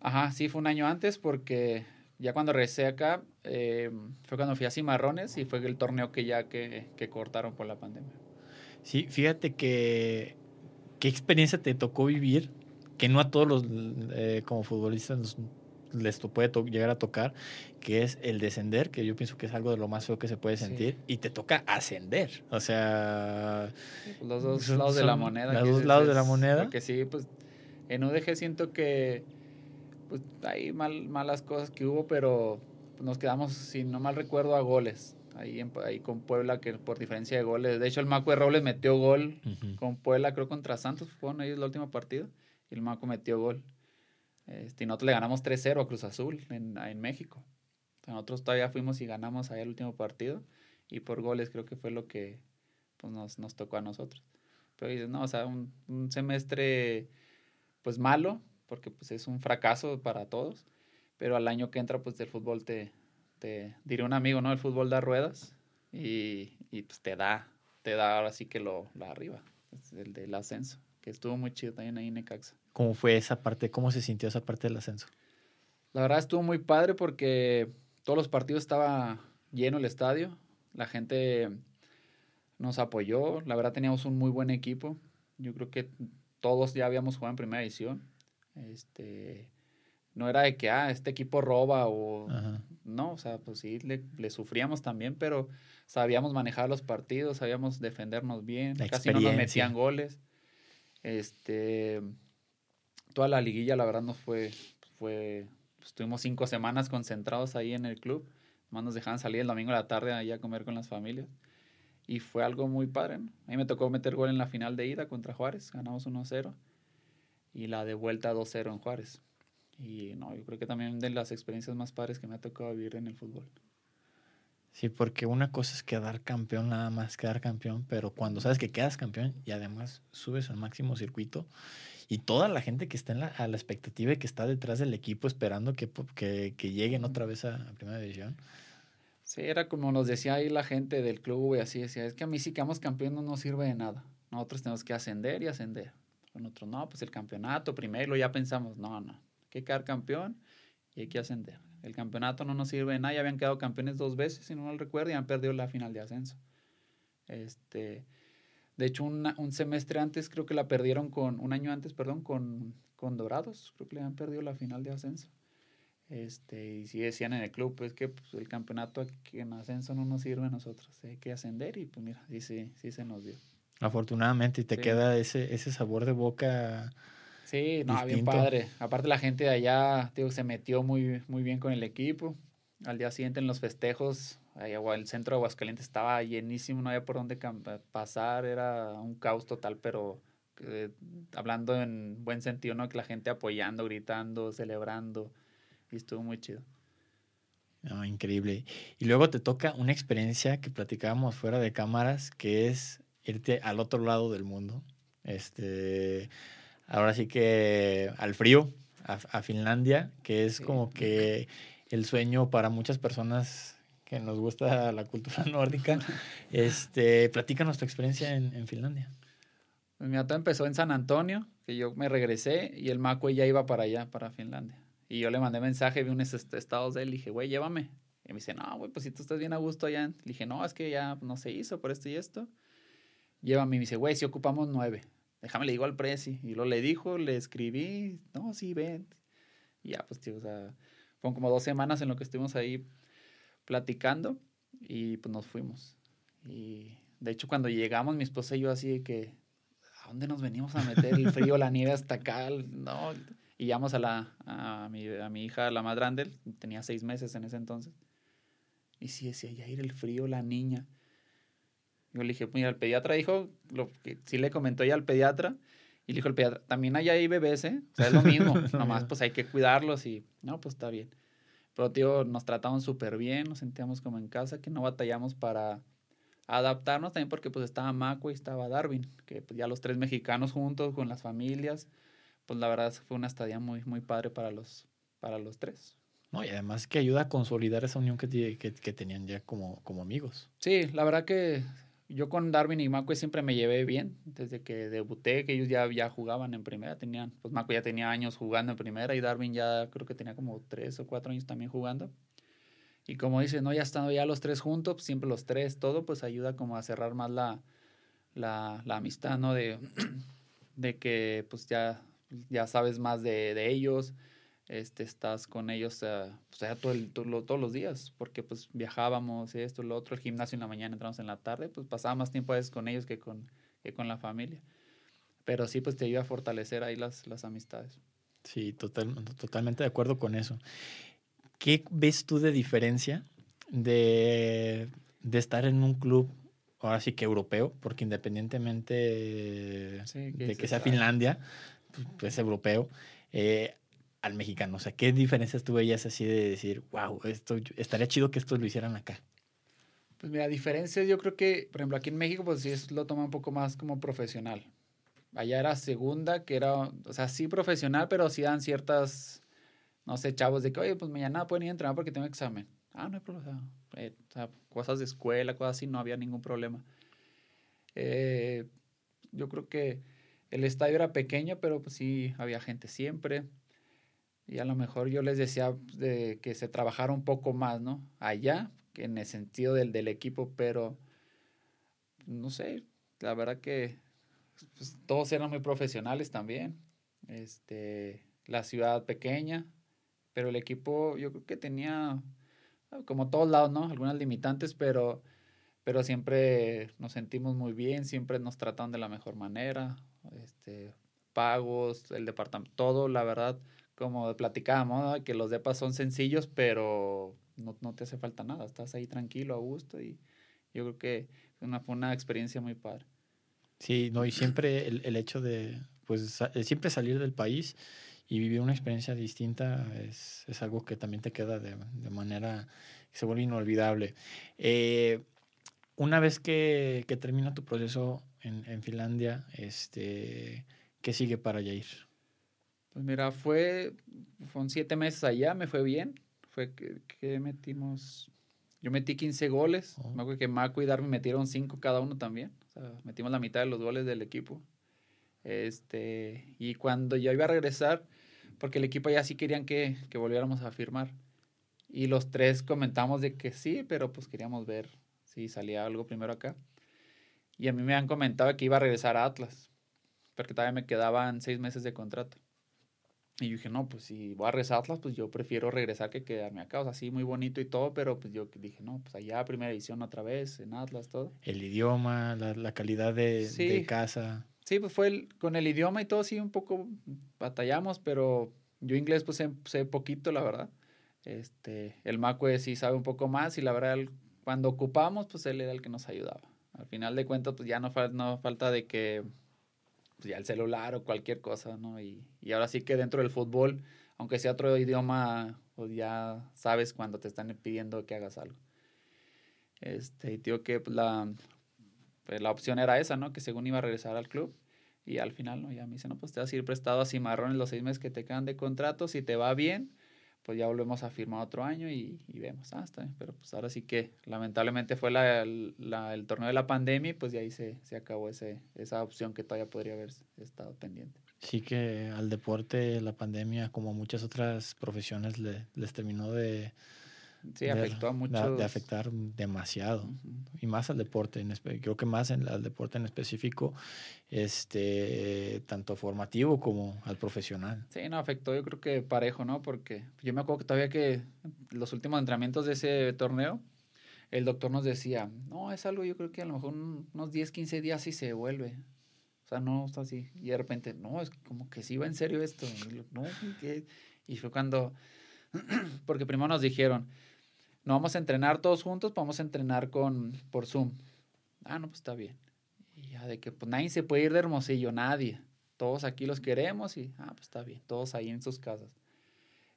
[SPEAKER 1] Ajá, sí, fue un año antes porque ya cuando regresé acá eh, fue cuando fui a Cimarrones y fue el torneo que ya que, que cortaron por la pandemia.
[SPEAKER 2] Sí, fíjate que qué experiencia te tocó vivir, que no a todos los eh, como futbolistas les puede llegar a tocar, que es el descender, que yo pienso que es algo de lo más feo que se puede sentir, y te toca ascender. O sea...
[SPEAKER 1] Los dos lados de la moneda.
[SPEAKER 2] Los dos lados de la moneda.
[SPEAKER 1] Porque sí, pues en UDG siento que pues, hay mal, malas cosas que hubo, pero nos quedamos, si no mal recuerdo, a goles ahí, en, ahí con Puebla, que por diferencia de goles. De hecho, el Maco de Robles metió gol con Puebla, creo contra Santos, fueron ellos la última partido, y el Maco metió gol. Este, y nosotros le ganamos 3-0 a Cruz Azul en, en México. nosotros todavía fuimos y ganamos ahí el último partido, y por goles creo que fue lo que pues, nos, nos tocó a nosotros. pero dices, no, o sea, un, un, semestre pues malo, porque pues es un fracaso para todos, pero al año que entra pues el fútbol te, te diré un amigo, ¿no? El fútbol da ruedas y, y pues te da, te da ahora sí que lo, lo arriba, el del ascenso, que estuvo muy chido también ahí en Necaxa.
[SPEAKER 2] ¿Cómo fue esa parte? ¿Cómo se sintió esa parte del ascenso?
[SPEAKER 1] La verdad estuvo muy padre porque todos los partidos estaba lleno el estadio, la gente nos apoyó, la verdad teníamos un muy buen equipo, yo creo que todos ya habíamos jugado en primera edición, este, no era de que, ah, este equipo roba o, no, o sea, pues sí, le, le, sufríamos también, pero sabíamos manejar los partidos, sabíamos defendernos bien, casi no nos metían goles, este, toda la liguilla la verdad nos fue, fue, estuvimos cinco semanas concentrados ahí en el club, más nos dejaban salir el domingo a la tarde ahí a comer con las familias. Y fue algo muy padre, ¿no? A mí me tocó meter gol en la final de ida contra Juárez, ganamos 1-0. Y la de vuelta 2-0 en Juárez. Y no, yo creo que también de las experiencias más padres que me ha tocado vivir en el fútbol.
[SPEAKER 2] Sí, porque una cosa es quedar campeón, nada más quedar campeón, pero cuando sabes que quedas campeón y además subes al máximo circuito y toda la gente que está en la, a la expectativa y que está detrás del equipo esperando que, que, que lleguen otra vez a, a Primera División,
[SPEAKER 1] Sí, era como nos decía ahí la gente del club y así decía, es que a mí si quedamos campeón no nos sirve de nada. Nosotros tenemos que ascender y ascender. Con otros, no, pues el campeonato primero, ya pensamos, no, no, que quedar campeón y hay que ascender. El campeonato no nos sirve de nada, ya habían quedado campeones dos veces, si no mal recuerdo, y han perdido la final de ascenso. Este, de hecho, un semestre antes creo que la perdieron con, un año antes, perdón, con, con Dorados, creo que le han perdido la final de ascenso. Este, y si decían en el club, pues que pues, el campeonato aquí en ascenso no nos sirve a nosotros, hay que ascender y pues mira, sí, sí, sí se nos dio.
[SPEAKER 2] Afortunadamente, y te queda ese, ese sabor de boca.
[SPEAKER 1] Sí, no, bien padre. Aparte la gente de allá, digo, se metió muy, muy bien con el equipo. Al día siguiente en los festejos, el centro de Aguascalientes estaba llenísimo, no había por dónde pasar, era un caos total, pero eh, hablando en buen sentido, ¿no? Que la gente apoyando, gritando, celebrando y estuvo muy chido.
[SPEAKER 2] increíble. Y luego te toca una experiencia que platicábamos fuera de cámaras, que es irte al otro lado del mundo. Este, ahora sí que al frío, a, Finlandia, que es como que el sueño para muchas personas que nos gusta la cultura [LAUGHS] nórdica. Este, platícanos tu experiencia en, en Finlandia.
[SPEAKER 1] Pues mi todo empezó en San Antonio, que yo me regresé y el Macue ya iba para allá, para Finlandia. Y yo le mandé mensaje, vi unos estados de él, y dije, güey, llévame. Y me dice, no, güey, pues si tú estás bien a gusto allá. Le dije, no, es que ya no se hizo por esto y esto. Llévame. Y me dice, güey, si ocupamos nueve. Déjame, le digo al presi. Y lo le dijo, le escribí, no, sí, ven. Ya, pues, tío, o sea, fueron como dos semanas en lo que estuvimos ahí platicando y pues nos fuimos. Y de hecho, cuando llegamos, mi esposa y yo así de que, ¿a dónde nos venimos a meter el frío, la nieve hasta acá? No, y llamamos a, la, a, mi, a mi hija, la más grande, tenía seis meses en ese entonces. Y sí decía, ya ir el frío, la niña. Yo le dije, mira, el pediatra dijo, lo que sí le comentó ya al pediatra, y le dijo el pediatra, también hay ahí bebés, ¿eh? O sea, es lo mismo, [LAUGHS] nomás pues hay que cuidarlos y, no, pues está bien. Pero, tío, nos trataban súper bien, nos sentíamos como en casa, que no batallamos para adaptarnos también porque pues estaba Maco y estaba Darwin, que pues ya los tres mexicanos juntos con las familias, pues la verdad fue una estadía muy, muy padre para los, para los tres.
[SPEAKER 2] No, y además que ayuda a consolidar esa unión que, que, que tenían ya como, como amigos.
[SPEAKER 1] Sí, la verdad que yo con Darwin y Macue siempre me llevé bien. Desde que debuté, que ellos ya, ya jugaban en primera, tenían, pues Macue ya tenía años jugando en primera y Darwin ya creo que tenía como tres o cuatro años también jugando. Y como dices, ¿no? Ya estando ya los tres juntos, pues, siempre los tres, todo, pues ayuda como a cerrar más la, la, la amistad, ¿no? De, [CLEARS THROAT] de que pues ya ya sabes más de, de ellos, este, estás con ellos uh, o sea, todo el, todo, todos los días, porque pues viajábamos, esto, lo otro, el gimnasio en la mañana, entramos en la tarde, pues pasaba más tiempo a veces con ellos que con, que con la familia. Pero sí, pues te ayuda a fortalecer ahí las, las amistades.
[SPEAKER 2] Sí, total, totalmente de acuerdo con eso. ¿Qué ves tú de diferencia de, de estar en un club, ahora sí que europeo, porque independientemente de que sea Finlandia, pues, europeo, eh, al mexicano? O sea, ¿qué diferencias tú veías así de decir, wow, esto estaría chido que esto lo hicieran acá?
[SPEAKER 1] Pues mira, diferencias yo creo que, por ejemplo, aquí en México, pues sí lo toma un poco más como profesional. Allá era segunda, que era, o sea, sí profesional, pero sí dan ciertas, no sé, chavos de que, oye, pues mañana pueden ir a entrenar porque tengo examen. Ah, no hay problema. Eh, o sea, cosas de escuela, cosas así, no había ningún problema. Eh, yo creo que el estadio era pequeño, pero pues sí, había gente siempre. Y a lo mejor yo les decía pues, de que se trabajara un poco más, ¿no? Allá, en el sentido del, del equipo, pero no sé, la verdad que pues, todos eran muy profesionales también. Este, la ciudad pequeña, pero el equipo yo creo que tenía, como todos lados, ¿no? Algunas limitantes, pero, pero siempre nos sentimos muy bien, siempre nos tratan de la mejor manera. Este, pagos, el departamento, todo, la verdad, como platicábamos, que los depas son sencillos, pero no, no, te hace falta nada, estás ahí tranquilo, a gusto y yo creo que una, fue una experiencia muy padre.
[SPEAKER 2] Sí, no, y siempre el, el hecho de, pues, siempre salir del país y vivir una experiencia distinta es, es algo que también te queda de, de manera se vuelve inolvidable. Eh, una vez que, que, termina tu proceso en, en, Finlandia, este, ¿qué sigue para Yair?
[SPEAKER 1] Pues mira, fue, fueron siete meses allá, me fue bien. Fue que, que metimos, yo metí 15 goles. Oh. Me acuerdo que Maco y Darby metieron 5 cada uno también. O sea, metimos la mitad de los goles del equipo. Este, y cuando yo iba a regresar, porque el equipo ya sí querían que, que volviéramos a firmar. Y los tres comentamos de que sí, pero pues queríamos ver si salía algo primero acá. Y a mí me han comentado que iba a regresar a Atlas, porque todavía me quedaban seis meses de contrato. Y yo dije, no, pues si voy a a Atlas, pues yo prefiero regresar que quedarme acá. O sea, sí, muy bonito y todo, pero pues yo dije, no, pues allá, primera edición otra vez, en Atlas, todo.
[SPEAKER 2] El idioma, la, la calidad de, sí. de, casa.
[SPEAKER 1] Sí, pues fue el, con el idioma y todo, sí, un poco batallamos, pero yo inglés, pues sé, sé poquito, la verdad. Este, el Macue sí sabe un poco más y la verdad, cuando ocupamos, pues él era el que nos ayudaba. Al final de cuentas, pues ya no, no falta de que pues ya el celular o cualquier cosa, ¿no? Y, y, ahora sí que dentro del fútbol, aunque sea otro idioma, pues ya sabes cuando te están pidiendo que hagas algo. Este, y digo que pues la, pues la opción era esa, ¿no? Que según iba a regresar al club. Y al final, ¿no? Ya me dice, no, pues te vas a ir prestado a Cimarrón en los seis meses que te quedan de contrato. Si te va bien, pues ya volvemos a firmar otro año y, y vemos, ah, está bien. Pero pues ahora sí que lamentablemente fue la, la, el torneo de la pandemia y pues de ahí se, se acabó ese, esa opción que todavía podría haber estado pendiente.
[SPEAKER 2] Sí que al deporte la pandemia, como muchas otras profesiones, le, les terminó de...
[SPEAKER 1] Sí, afectó a muchos.
[SPEAKER 2] De, afectar demasiado. Uh -huh. Y más al deporte. En, creo que más en, al deporte en específico, este, tanto formativo como al profesional.
[SPEAKER 1] Sí, no, afectó yo creo que parejo, ¿no? Porque yo me acuerdo que todavía que los últimos entrenamientos de ese torneo, el doctor nos decía, no, es algo yo creo que a lo mejor unos 10, 15 días sí se vuelve. O sea, no está así. Y de repente, no, es como que sí va en serio esto. Y, no, ¿qué? y fue cuando, [CLEARS THROAT] porque primero nos dijeron, no vamos a entrenar todos juntos, vamos a entrenar con, por Zoom. Ah, no, pues está bien. Y ya de que pues nadie se puede ir de Hermosillo, nadie. Todos aquí los queremos y, ah, pues está bien, todos ahí en sus casas.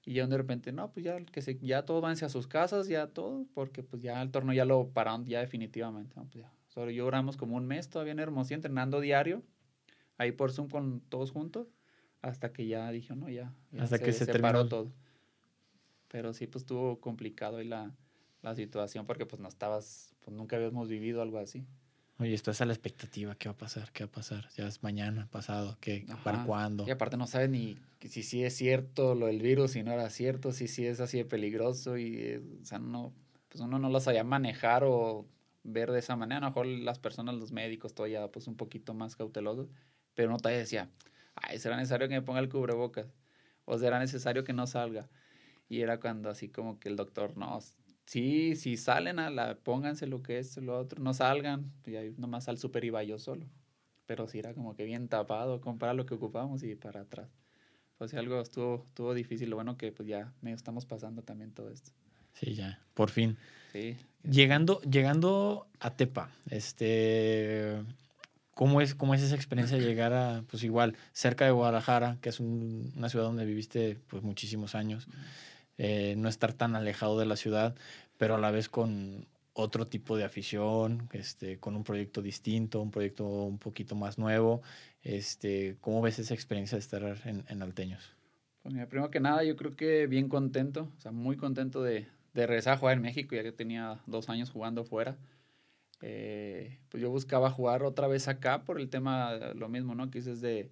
[SPEAKER 1] Y ya de repente, no, pues ya, que se, ya todos van hacia sus casas, ya todos, porque pues ya el torneo ya lo pararon ya definitivamente. No, pues ya. Solo lloramos como un mes todavía en Hermosillo, entrenando diario, ahí por Zoom con todos juntos, hasta que ya dije, no, ya. ya
[SPEAKER 2] hasta
[SPEAKER 1] se,
[SPEAKER 2] que se,
[SPEAKER 1] se
[SPEAKER 2] terminó.
[SPEAKER 1] paró todo. Pero sí, pues estuvo complicado ahí la, la situación porque pues no estabas, pues nunca habíamos vivido algo así.
[SPEAKER 2] Oye, estás a la expectativa, ¿qué va a pasar? ¿Qué va a pasar? Ya es mañana, pasado, ¿qué? Ajá. ¿Para cuándo?
[SPEAKER 1] Y aparte no sabes ni si sí es cierto lo del virus, si no era cierto, si sí es así de peligroso y, eh, o sea, no, pues uno no lo sabía manejar o ver de esa manera. A lo mejor las personas, los médicos, todavía pues un poquito más cautelosos, pero uno todavía decía, ay, será necesario que me ponga el cubrebocas o será necesario que no salga. Y era cuando así como que el doctor, no, sí, si salen a la, pónganse lo que es lo otro, no salgan, y ahí nomás al super iba yo solo. Pero sí era como que bien tapado, comprar lo que ocupamos y para atrás. Pues sí, algo estuvo, estuvo difícil, lo bueno que pues ya medio estamos pasando también todo esto.
[SPEAKER 2] Sí, ya, por fin.
[SPEAKER 1] Sí.
[SPEAKER 2] Llegando, llegando a Tepa, este, ¿cómo es, ¿cómo es esa experiencia de llegar a, pues igual, cerca de Guadalajara, que es un, una ciudad donde viviste pues muchísimos años? Eh, no estar tan alejado de la ciudad, pero a la vez con otro tipo de afición, este, con un proyecto distinto, un proyecto un poquito más nuevo. Este, ¿Cómo ves esa experiencia de estar en, en Alteños?
[SPEAKER 1] Pues mira, primero que nada, yo creo que bien contento, o sea, muy contento de, de regresar a jugar en México, ya que tenía dos años jugando fuera. Eh, pues yo buscaba jugar otra vez acá por el tema, lo mismo, ¿no? Que dices de,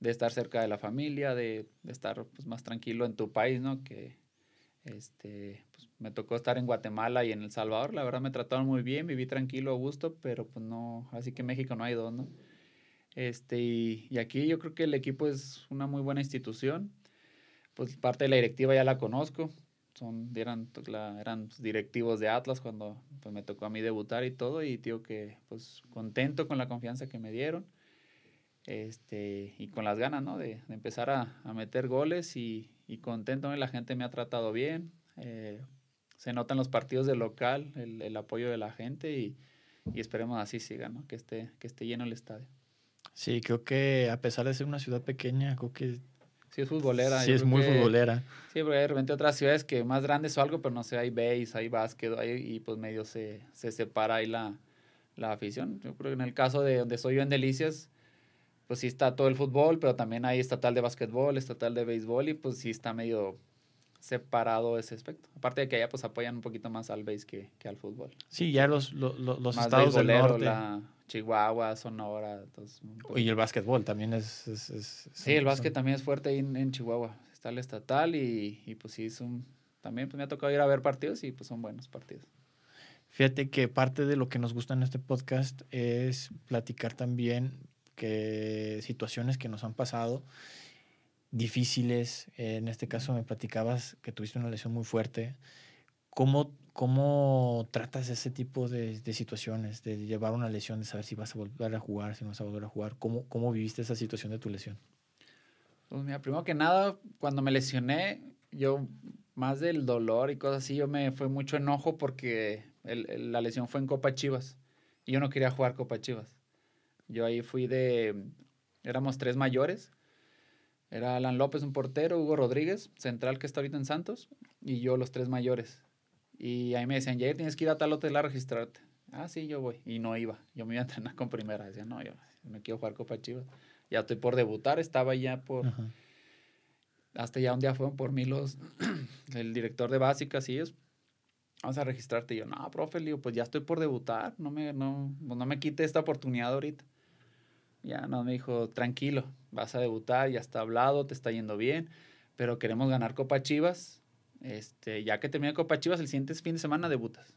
[SPEAKER 1] de estar cerca de la familia, de, de estar pues, más tranquilo en tu país, ¿no? Que, este, pues me tocó estar en Guatemala y en El Salvador. La verdad me trataron muy bien, viví tranquilo, a gusto, pero pues no, así que México no hay dos, ¿no? Este, y, y, aquí yo creo que el equipo es una muy buena institución. Pues parte de la directiva ya la conozco. Son, eran, pues, la, eran directivos de Atlas cuando pues, me tocó a mí debutar y todo. Y digo que pues contento con la confianza que me dieron. Este, y con las ganas, ¿no? De, de empezar a, a, meter goles y, y contento, la gente me ha tratado bien. Eh, se nota en los partidos de local el, el apoyo de la gente y, y, esperemos así siga, ¿no? Que esté, que esté lleno el estadio.
[SPEAKER 2] Sí, creo que a pesar de ser una ciudad pequeña, creo que...
[SPEAKER 1] Sí, es futbolera.
[SPEAKER 2] Sí, es muy
[SPEAKER 1] que,
[SPEAKER 2] futbolera.
[SPEAKER 1] Sí, porque hay de repente otras ciudades que más grandes o algo, pero no sé, hay base, hay básquet, hay, y pues medio se, se separa ahí la, la afición. Yo creo que en el caso de donde soy yo en Delicias, pues sí está todo el fútbol, pero también hay estatal de básquetbol, estatal de béisbol y pues sí está medio separado ese aspecto. Aparte de que allá pues apoyan un poquito más al béis que, que al fútbol.
[SPEAKER 2] Sí, ya los, los, los estados del norte.
[SPEAKER 1] La Chihuahua, Sonora. Entonces,
[SPEAKER 2] y el básquetbol también es... es, es
[SPEAKER 1] sí, el básquet son... también es fuerte ahí en, en, Chihuahua. Está el estatal y, y pues sí, es un, también pues me ha tocado ir a ver partidos y pues son buenos partidos.
[SPEAKER 2] Fíjate que parte de lo que nos gusta en este podcast es platicar también que situaciones que nos han pasado difíciles. En este caso me platicabas que tuviste una lesión muy fuerte. ¿Cómo, cómo tratas ese tipo de, de, situaciones, de llevar una lesión, de saber si vas a volver a jugar, si no vas a volver a jugar? ¿Cómo, cómo viviste esa situación de tu lesión?
[SPEAKER 1] Pues mira, primero que nada, cuando me lesioné, yo más del dolor y cosas así, yo me fue mucho enojo porque el, el, la lesión fue en Copa Chivas y yo no quería jugar Copa Chivas. Yo ahí fui de, éramos tres mayores, era Alan López, un portero, Hugo Rodríguez, central que está ahorita en Santos, y yo los tres mayores. Y ahí me decían, Jair, tienes que ir a tal hotel a registrarte. Ah, sí, yo voy. Y no iba. Yo me iba a entrenar con primera. Decía, no, yo me quiero jugar Copa Chivas. Ya estoy por debutar, estaba ya por... Ajá. Hasta ya un día fueron por mí los... [CLEARS THROAT] el director de básicas y ellos, vamos a registrarte. Y yo, no, profe, digo, pues ya estoy por debutar. No me, no, no me quite esta oportunidad ahorita. Ya no, me dijo, tranquilo, vas a debutar, ya está hablado, te está yendo bien, pero queremos ganar Copa Chivas. Este, ya que termine Copa Chivas, el siguiente fin de semana debutas.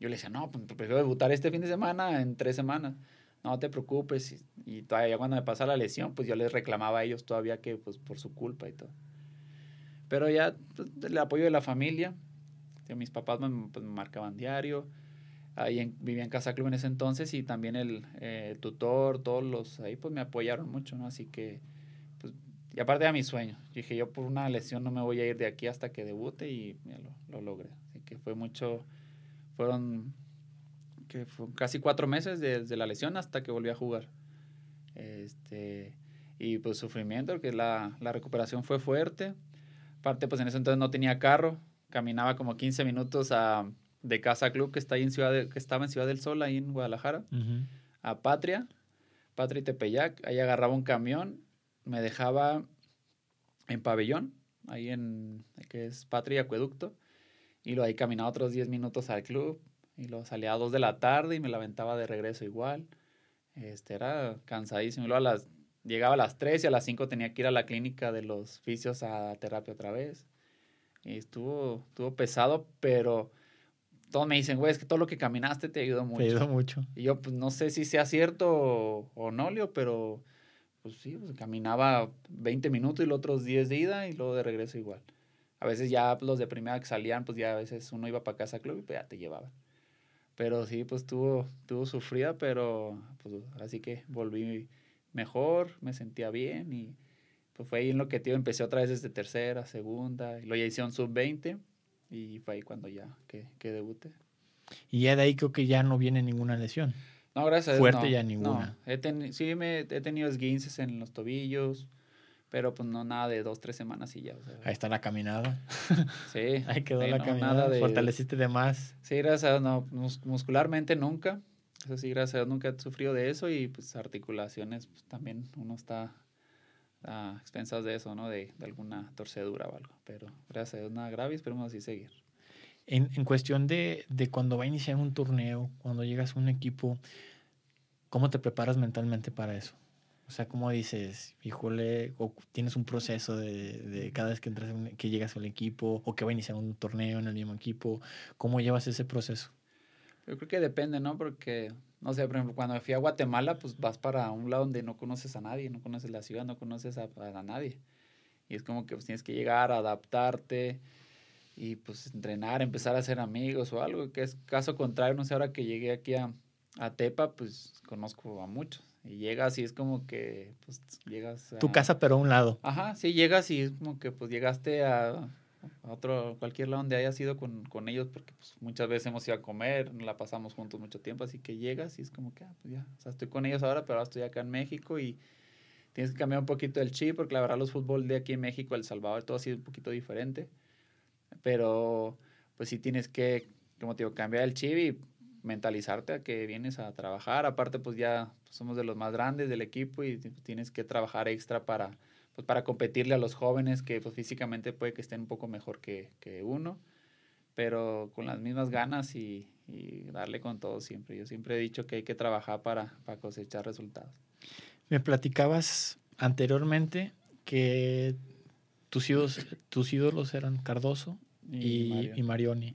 [SPEAKER 1] Yo le decía, no, pues prefiero debutar este fin de semana en tres semanas. No te preocupes. Y, y todavía cuando me pasa la lesión, pues yo les reclamaba a ellos todavía que, pues por su culpa y todo. Pero ya pues, el apoyo de la familia, mis papás pues, me marcaban diario ahí en, vivía en Casa Club en ese entonces y también el eh, tutor, todos los ahí pues me apoyaron mucho, ¿no? Así que, pues, y aparte de mi sueño, dije yo por una lesión no me voy a ir de aquí hasta que debute y ya lo, lo logré. Así que fue mucho, fueron, que fue casi cuatro meses desde la lesión hasta que volví a jugar. Este, y pues sufrimiento, porque la, la recuperación fue fuerte. Aparte, pues en ese entonces no tenía carro, caminaba como 15 minutos a de Casa Club que está ahí en Ciudad de, que estaba en Ciudad del Sol, ahí en Guadalajara, uh -huh. a Patria, Patria y Tepeyac. Ahí agarraba un camión, me dejaba en Pabellón, ahí en, que es Patria y Acueducto, y lo ahí caminaba otros 10 minutos al club, y lo salía a 2 de la tarde y me la aventaba de regreso igual. Este, era cansadísimo. Y luego a las, llegaba a las 3 y a las 5 tenía que ir a la clínica de los fisios a terapia otra vez. Y estuvo, estuvo pesado, pero todos me dicen, güey, es que todo lo que caminaste te ayudó mucho.
[SPEAKER 2] Te ayudó mucho.
[SPEAKER 1] Y yo, pues, no sé si sea cierto o, o no, Leo, pero, pues sí, pues, caminaba 20 minutos y los otros 10 de ida y luego de regreso igual. A veces ya los de primera que salían, pues ya a veces uno iba para casa club y pues ya te llevaban. Pero sí, pues tuvo, tuvo sufrida, pero pues así que volví mejor, me sentía bien y pues fue ahí en lo que tío empecé otra vez desde tercera, segunda, y luego ya hicieron sub-20 y fue ahí cuando ya que, que debuté.
[SPEAKER 2] Y ya de ahí creo que ya no viene ninguna lesión.
[SPEAKER 1] No, gracias a
[SPEAKER 2] Fuerte
[SPEAKER 1] no,
[SPEAKER 2] ya ninguna.
[SPEAKER 1] No. He ten, sí, me, he tenido esguinces en los tobillos, Pero pues no nada de dos, tres semanas y ya.
[SPEAKER 2] Ahí está la caminada. [LAUGHS]
[SPEAKER 1] Sí. [LAUGHS]
[SPEAKER 2] Ahí quedó la caminada. de, Fortaleciste de más.
[SPEAKER 1] Sí, gracias a Dios, no, muscularmente nunca. Eso sí, gracias a Dios nunca he sufrido de eso y pues articulaciones pues, también uno está a expensas de eso, ¿no? De, de, alguna torcedura o algo. Pero gracias a Dios nada grave y esperemos así seguir.
[SPEAKER 2] En, en cuestión de, de, cuando va a iniciar un torneo, cuando llegas a un equipo, ¿cómo te preparas mentalmente para eso? O sea, ¿cómo dices, híjole, o tienes un proceso de, de cada vez que, entras, que llegas al equipo o que va a iniciar un torneo en el mismo equipo? ¿Cómo llevas ese proceso?
[SPEAKER 1] Yo creo que depende, ¿no? Porque, no sé, por ejemplo, cuando fui a Guatemala, pues vas para un lado donde no conoces a nadie, no conoces la ciudad, no conoces a, a nadie. Y es como que pues, tienes que llegar, adaptarte y pues entrenar, empezar a hacer amigos o algo, que es caso contrario, no sé, ahora que llegué aquí a, a Tepa, pues conozco a muchos. Y llegas y es como que, pues, llegas
[SPEAKER 2] a... Tu casa, pero a un lado.
[SPEAKER 1] Ajá, sí, llegas y es como que, pues, llegaste a, otro, cualquier lado donde hayas ido con, con ellos, porque pues, muchas veces hemos ido a comer, la pasamos juntos mucho tiempo, así que llegas y es como que, ah, pues ya, o sea, estoy con ellos ahora, pero ahora estoy acá en México y tienes que cambiar un poquito el chip, porque la verdad los fútbol de aquí en México, El Salvador, todo ha sido un poquito diferente, pero pues sí tienes que, como te digo, cambiar el chip y mentalizarte a que vienes a trabajar, aparte pues ya somos de los más grandes del equipo y tienes que trabajar extra para pues para competirle a los jóvenes que pues físicamente puede que estén un poco mejor que, que uno, pero con las mismas ganas y, y, darle con todo siempre. Yo siempre he dicho que hay que trabajar para, para cosechar resultados.
[SPEAKER 2] Me platicabas anteriormente que tus ídolos, tus ídolos eran Cardoso y, y Marioni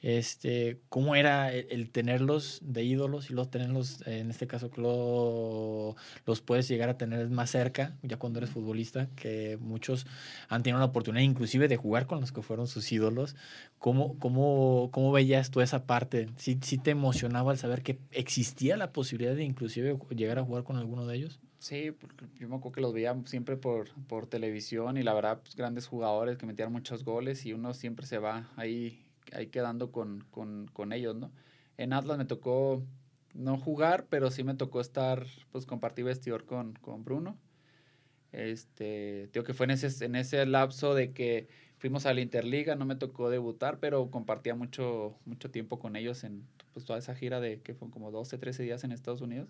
[SPEAKER 2] este, cómo era el, tenerlos de ídolos y los tenerlos, en este caso, que los puedes llegar a tener más cerca, ya cuando eres futbolista, que muchos han tenido la oportunidad inclusive de jugar con los que fueron sus ídolos. ¿Cómo, cómo, cómo veías tú esa parte? ¿Sí, ¿Sí te emocionaba al saber que existía la posibilidad de inclusive llegar a jugar con alguno de ellos?
[SPEAKER 1] Sí, porque yo me acuerdo que los veía siempre por, por televisión y la verdad, pues, grandes jugadores que metían muchos goles y uno siempre se va ahí ahí quedando con, con, con, ellos, ¿no? En Atlas me tocó no jugar, pero sí me tocó estar, pues compartir vestidor con, con Bruno. Este, digo que fue en ese, en ese lapso de que fuimos a la Interliga, no me tocó debutar, pero compartía mucho, mucho tiempo con ellos en pues, toda esa gira de que fue como 12, 13 días en Estados Unidos.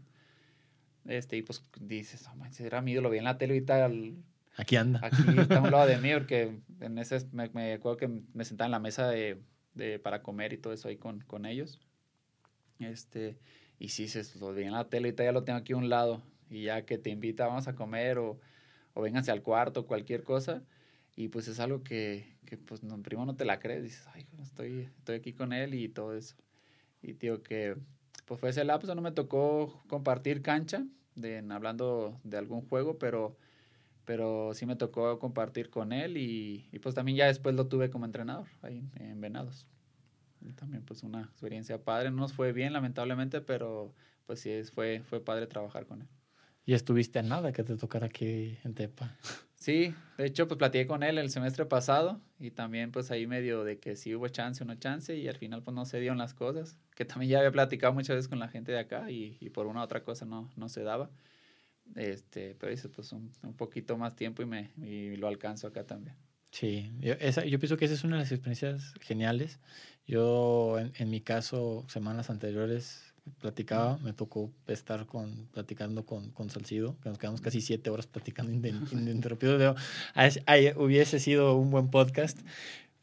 [SPEAKER 1] Este, y pues dices, oh, man, era mío, lo vi en la tele y tal.
[SPEAKER 2] Aquí anda.
[SPEAKER 1] Aquí está a un lado de [LAUGHS] mí, porque en ese me, me acuerdo que me sentaba en la mesa de, de, para comer y todo eso ahí con, con ellos. Este, y si se lo vi en la tele y ya lo tengo aquí a un lado. Y ya que te invita, vamos a comer o, o vénganse al cuarto, cualquier cosa. Y pues es algo que, que pues no, primo no te la crees. Dices, ay, estoy, estoy aquí con él y todo eso. Y digo que pues fue ese lapso, no me tocó compartir cancha, de, hablando de algún juego, pero pero sí me tocó compartir con él y, y, pues también ya después lo tuve como entrenador ahí en Venados. Y también pues una experiencia padre, no nos fue bien lamentablemente, pero pues sí, fue, fue padre trabajar con él.
[SPEAKER 2] ¿Y estuviste a nada que te tocara aquí en Tepa?
[SPEAKER 1] Sí, de hecho pues platiqué con él el semestre pasado y también pues ahí medio de que sí hubo chance o no chance y al final pues no se dieron las cosas, que también ya había platicado muchas veces con la gente de acá y, y por una u otra cosa no, no se daba. Este, pero dice, pues un, un, poquito más tiempo y, me, y lo alcanzo acá también.
[SPEAKER 2] Sí, yo, esa, yo pienso que esa es una de las experiencias geniales. Yo, en, en mi caso, semanas anteriores platicaba, me tocó estar con, platicando con, con Salcido, que nos quedamos casi siete horas platicando [LAUGHS] ininterrumpido. hubiese sido un buen podcast,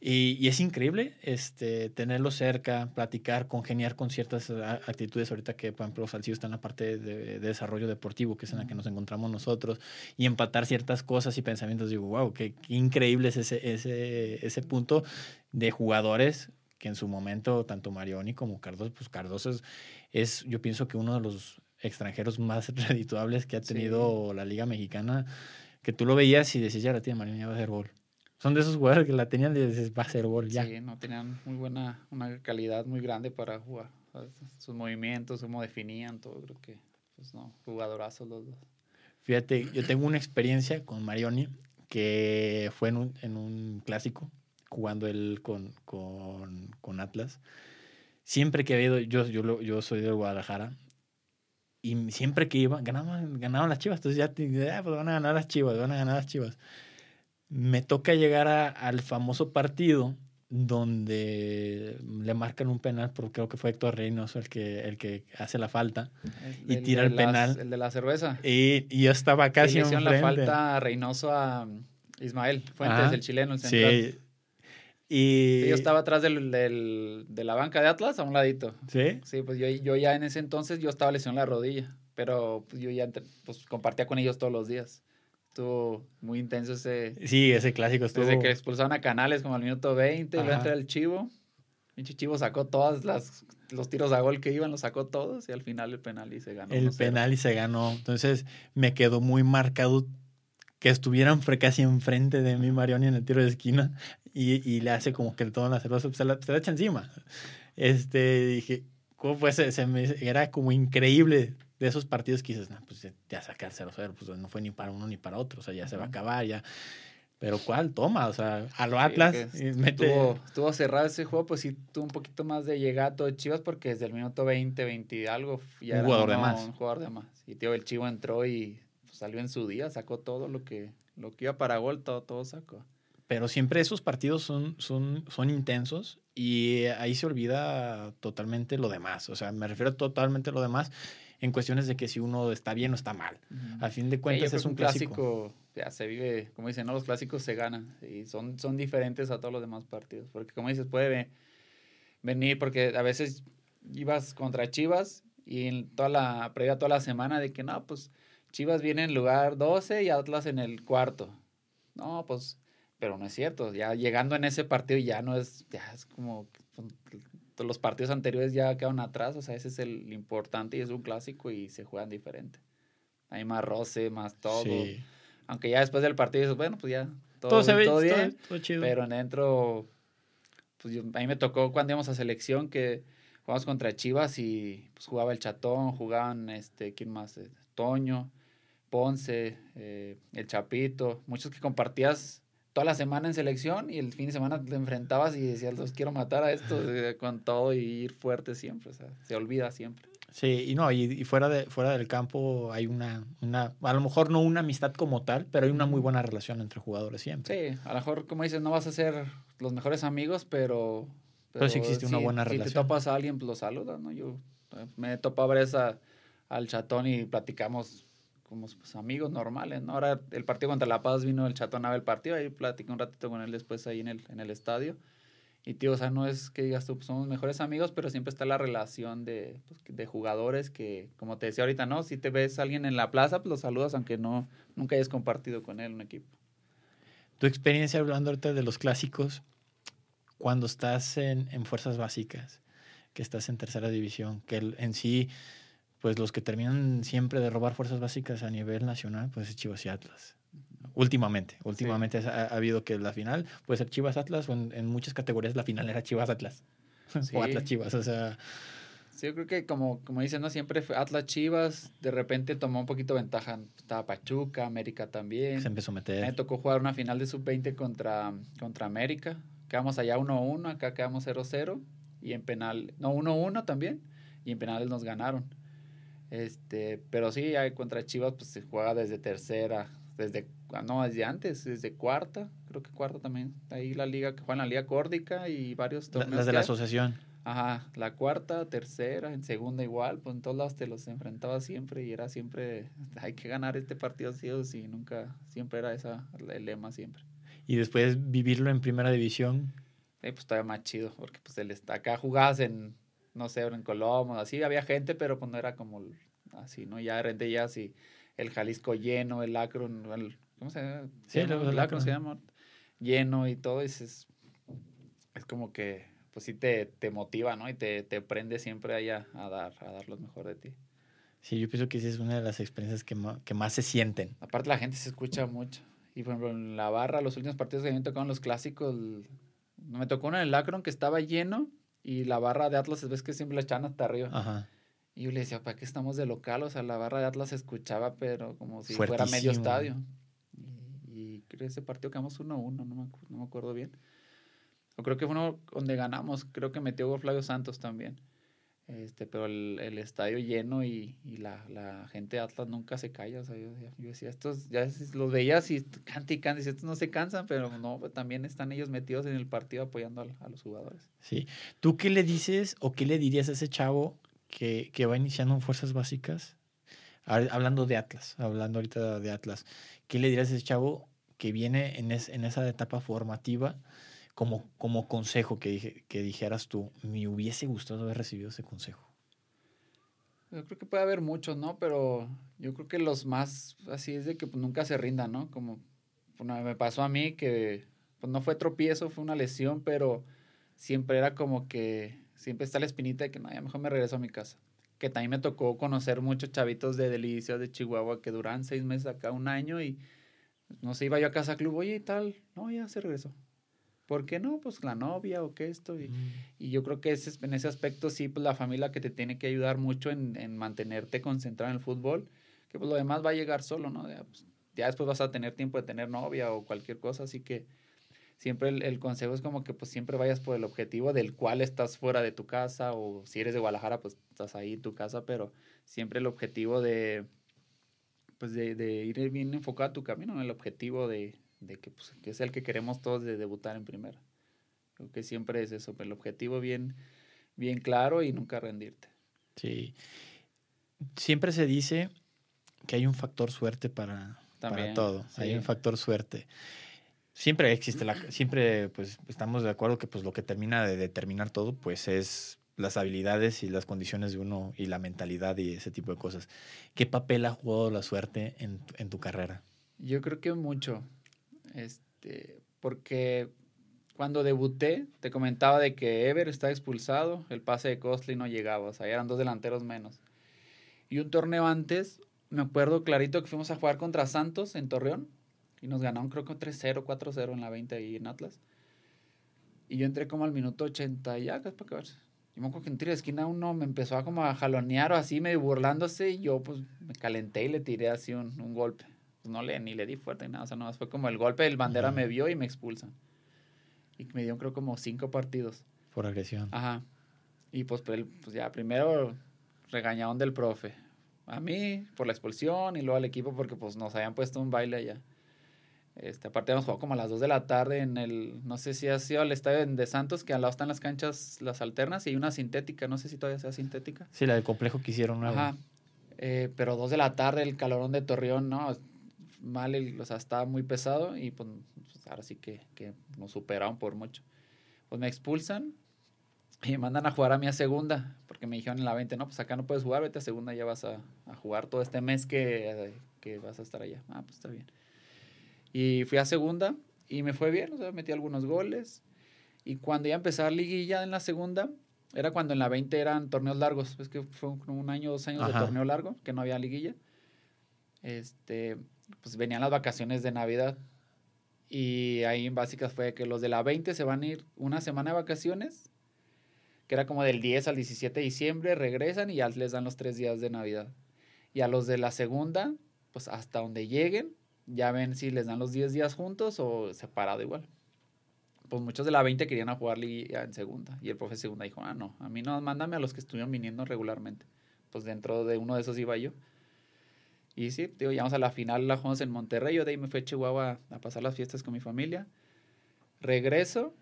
[SPEAKER 2] y, y, es increíble este, tenerlo cerca, platicar, congeniar con ciertas actitudes. Ahorita que, por ejemplo, Salcido está en la parte de, desarrollo deportivo, que es en la que nos encontramos nosotros, y empatar ciertas cosas y pensamientos. Digo, wow, qué, increíble es ese, ese, ese punto de jugadores que en su momento, tanto Marioni como Cardoso, pues Cardoso es, es yo pienso que uno de los extranjeros más [LAUGHS] redituables que ha tenido la Liga Mexicana, que tú lo veías y decías, ya la tiene Marioni, ya va a hacer gol son de esos jugadores que la tenían y dices, va a ser gol ya.
[SPEAKER 1] Sí, no tenían muy buena, una calidad muy grande para jugar. Sus movimientos, cómo definían todo, creo que, pues no, jugadorazos los dos.
[SPEAKER 2] Fíjate, yo tengo una experiencia con Marioni que fue en un, en un clásico, jugando él con, con, con Atlas. Siempre que he ido, yo, yo, yo soy de Guadalajara, y siempre que iba, ganaban, ganaban las chivas. Entonces ya, ah, pues van a ganar las chivas, van a ganar las chivas. Me toca llegar al famoso partido donde le marcan un penal, porque creo que fue Héctor Reynoso el que, el que hace la falta y tira el, penal.
[SPEAKER 1] el de la cerveza.
[SPEAKER 2] Y, y yo estaba casi
[SPEAKER 1] en la falta a Reynoso a Ismael Fuentes, el chileno, el central. Sí. Y... yo estaba atrás del, del, de la banca de Atlas, a un ladito.
[SPEAKER 2] ¿Sí?
[SPEAKER 1] Sí, pues yo, yo ya en ese entonces yo estaba lesionado en la rodilla, pero pues yo ya pues, compartía con ellos todos los días. Estuvo muy intenso ese...
[SPEAKER 2] Sí, ese clásico estuvo...
[SPEAKER 1] Desde que expulsaron a Canales como al minuto 20, luego entra el Chivo. Pinche Chivo sacó todas las los tiros a gol que iban, los sacó todos y al final el penal y se ganó.
[SPEAKER 2] El penal y se ganó. Entonces me quedó muy marcado que estuvieran casi enfrente de mí Marioni en el tiro de esquina y, y le hace como que todo la cerveza se la, se la echa encima. Este, dije, ¿cómo fue? Se, me, era como increíble de esos partidos que dices, pues ya sacar 0-0, pues no fue ni para uno ni para otro, o sea, ya se va a acabar, ya. Pero ¿cuál? Toma, o sea, a lo Atlas.
[SPEAKER 1] estuvo, estuvo, cerrado ese juego, pues sí tuvo un poquito más de llegado de Chivas porque desde el minuto 20, 20 y algo
[SPEAKER 2] ya un jugador de más.
[SPEAKER 1] Un jugador de más. Y tío, el Chivo entró y salió en su día, sacó todo lo que, lo que iba para gol, todo, todo sacó.
[SPEAKER 2] Pero siempre esos partidos son, son, son intensos y ahí se olvida totalmente lo demás. O sea, me refiero totalmente a lo demás en cuestiones de que si uno está bien o está mal. A fin de cuentas es un clásico.
[SPEAKER 1] Ya se vive, como dicen, ¿no? los clásicos se ganan y son, son diferentes a todos los demás partidos. Porque como dices, puede venir, porque a veces ibas contra Chivas y en toda la previa toda la semana de que no, pues Chivas viene en lugar 12 y Atlas en el cuarto. No, pues, pero no es cierto. Ya llegando en ese partido ya no es, ya es como los partidos anteriores ya quedaron atrás. O sea, ese es el importante y es un clásico y se juegan diferente. Hay más roce, más todo. Aunque ya después del partido dices, bueno, pues ya todo, se ve, todo bien. Todo, chido. Pero dentro, pues a mí me tocó cuando íbamos a selección que jugamos contra Chivas y pues jugaba el Chatón, jugaban, este, ¿quién más? Eh, Toño. Ponce, eh, el Chapito, muchos que compartías toda la semana en selección y el fin de semana te enfrentabas y decías, los quiero matar a esto eh, con todo y ir fuerte siempre, o sea, se olvida siempre.
[SPEAKER 2] Sí, y no, y, fuera, de, fuera del campo hay una, una, a lo mejor no una amistad como tal, pero hay una muy buena relación entre jugadores siempre.
[SPEAKER 1] Sí, a lo mejor, como dices, no vas a ser los mejores amigos, pero...
[SPEAKER 2] Pero, sí existe una buena relación.
[SPEAKER 1] Si te topas a alguien, pues lo saludas, ¿no? Yo eh, me topaba a ver esa, al chatón y platicamos como pues, amigos normales, ¿no? Ahora el partido contra La Paz vino el chatón a ver el partido, ahí platicé un ratito con él después ahí en el, en el estadio. Y tío, o sea, no es que digas tú, pues, somos mejores amigos, pero siempre está la relación de, pues, de jugadores que, como te decía ahorita, ¿no? Si te ves alguien en la plaza, pues lo saludas aunque no, nunca hayas compartido con él un equipo.
[SPEAKER 2] Tu experiencia hablando ahorita de los clásicos, cuando estás en, en fuerzas básicas, que estás en tercera división, que en sí pues los que terminan siempre de robar fuerzas básicas a nivel nacional, pues es Chivas y Atlas. Últimamente, últimamente ha, habido que la final puede ser Chivas Atlas o en, muchas categorías la final era Chivas Atlas [LAUGHS] o Atlas Chivas, o sea...
[SPEAKER 1] Sí, yo creo que como, como dicen, ¿no? Siempre fue Atlas Chivas, de repente tomó un poquito ventaja. Estaba Pachuca, América también.
[SPEAKER 2] Se empezó a meter.
[SPEAKER 1] Me tocó jugar una final de sub-20 contra, contra América. Quedamos allá 1-1, acá quedamos 0-0. Y en penal, no, 1-1 también. Y en penales nos ganaron. Este, pero sí, hay contra Chivas pues se juega desde tercera, desde no, desde antes, desde cuarta, creo que cuarta también. Ahí la liga que juega en la liga córdica y varios
[SPEAKER 2] torneos. Las de la asociación.
[SPEAKER 1] Ajá, la cuarta, tercera, en segunda igual, pues en todos lados te los enfrentaba siempre y era siempre, [LAUGHS] hay que ganar este partido sí o sí, nunca, siempre era esa el lema siempre.
[SPEAKER 2] Y después vivirlo en primera división.
[SPEAKER 1] Sí, pues todavía más chido, porque pues el, acá jugabas en no sé, en Colombia, así había gente, pero pues no era como así, ¿no? Ya de repente ya así, el Jalisco lleno, el Akron, el, ¿cómo se llama? Sí, el, Akron se llama, lleno y todo, es, es, como que, pues sí te, te motiva, ¿no? Y te, te prende siempre ahí a, dar, a dar lo mejor de ti.
[SPEAKER 2] Sí, yo pienso que sí es una de las experiencias que más, que más se sienten.
[SPEAKER 1] Aparte la gente se escucha mucho. Y por ejemplo, en la barra, los últimos partidos que me tocaron los clásicos, me tocó uno en el Akron que estaba lleno y la barra de Atlas, ves que siempre la echan hasta arriba. Ajá. Y yo le decía, ¿para qué estamos de local? O sea, la barra de Atlas se escuchaba, pero como si fuera medio estadio. Y, creo que ese partido quedamos 1-1, no, me, no me acuerdo bien. O creo que fue uno donde ganamos, creo que metió Flavio Santos también. Este, pero el, el estadio lleno y, y la, la, gente de Atlas nunca se calla. O sea, yo, yo, decía, estos ya los veías y canta y canta, y estos no se cansan, pero no, pues, también están ellos metidos en el partido apoyando a, a, los jugadores.
[SPEAKER 2] Sí. ¿Tú qué le dices o qué le dirías a ese chavo que, que va iniciando en fuerzas básicas? Hablando de Atlas, hablando ahorita de Atlas, ¿qué le dirías a ese chavo que viene en, es, en esa etapa formativa? Como, como consejo que, dije, que dijeras tú, me hubiese gustado haber recibido ese consejo?
[SPEAKER 1] Yo creo que puede haber muchos, ¿no? Pero yo creo que los más así es de que pues, nunca se rindan, ¿no? Como me pasó a mí que pues, no fue tropiezo, fue una lesión, pero siempre era como que siempre está la espinita de que no, ya mejor me regreso a mi casa. Que también me tocó conocer muchos chavitos de Delicias, de Chihuahua, que duran seis meses acá, un año, y no sé, iba yo a casa club, oye, y tal, no, ya se regresó. ¿Por qué no? Pues la novia o qué esto. Y, y yo creo que ese, en ese aspecto sí, pues la familia que te tiene que ayudar mucho en, en, mantenerte concentrado en el fútbol, que pues lo demás va a llegar solo, ¿no? Ya, pues, ya, después vas a tener tiempo de tener novia o cualquier cosa, así que siempre el, el, consejo es como que pues siempre vayas por el objetivo del cual estás fuera de tu casa o si eres de Guadalajara pues estás ahí en tu casa, pero siempre el objetivo de pues de, de ir bien enfocado a tu camino, el objetivo de, de que, pues, que es el que queremos todos de debutar en primera. Creo que siempre es eso, el objetivo bien, bien claro y nunca rendirte.
[SPEAKER 2] Sí. Siempre se dice que hay un factor suerte para, para todo. Hay un factor suerte. Siempre existe la, siempre pues estamos de acuerdo que pues lo que termina de determinar todo pues es las habilidades y las condiciones de uno y la mentalidad y ese tipo de cosas. ¿Qué papel ha jugado la suerte en, en tu carrera?
[SPEAKER 1] Yo creo que mucho. Este, porque cuando debuté, te comentaba de que Ever está expulsado, el pase de Costly no llegaba, o sea, eran dos delanteros menos. Y un torneo antes, me acuerdo clarito que fuimos a jugar contra Santos en Torreón y nos ganaron creo que 3-0, 4-0 en la 20 ahí en Atlas. Y yo entré como al minuto 80 y ya, ¿qué es para acabarse? Yo me acuerdo que en tiro de esquina uno me empezó a como a jalonear o así, medio burlándose y yo pues me calenté y le tiré así un, un golpe. Pues, no le, ni le di fuerte ni nada, o sea, nomás fue como el golpe del bandera me vio y me expulsan. Y me dio creo como cinco partidos.
[SPEAKER 2] Por agresión.
[SPEAKER 1] Ajá. Y pues, pues, ya, primero regañaron del profe. A mí por la expulsión y luego al equipo porque pues nos habían puesto un baile allá. Este, aparte hemos jugado como a las 2 de la tarde en el, no sé si ha sido el estadio de Santos, que al lado están las canchas, las alternas, y hay una sintética, no sé si todavía sea sintética.
[SPEAKER 2] Sí, la del complejo que hicieron
[SPEAKER 1] Ajá. Eh, pero 2 de la tarde, el calorón de Torreón, ¿no? Mal, o sea, estaba muy pesado y pues, ahora sí que, que, nos superaron por mucho. Pues me expulsan y me mandan a jugar a mi segunda, porque me dijeron en la 20, no, pues acá no puedes jugar, vete a segunda, ya vas a, a jugar todo este mes que, que, vas a estar allá. Ah, pues está bien. Y fui a segunda y me fue bien, o sea, metí algunos goles. Y cuando ya empezaba liguilla en la segunda, era cuando en la 20 eran torneos largos, es que fue un año, dos años de torneo largo, que no había liguilla. Este, pues venían las vacaciones de Navidad. Y ahí en básicas fue que los de la 20 se van a ir una semana de vacaciones, que era como del 10 al 17 de diciembre, regresan y ya les dan los tres días de Navidad. Y a los de la segunda, pues hasta donde lleguen, ya ven si les dan los 10 días juntos o separado igual. Pues muchos de la 20 querían a jugar en segunda. Y el profe segunda dijo, ah, no, a mí no, mándame a los que estuvieron viniendo regularmente. Pues dentro de uno de esos iba yo. Y sí, digo, llegamos a la final, la jugamos en Monterrey. Yo de ahí me fui a Chihuahua a pasar las fiestas con mi familia. Regreso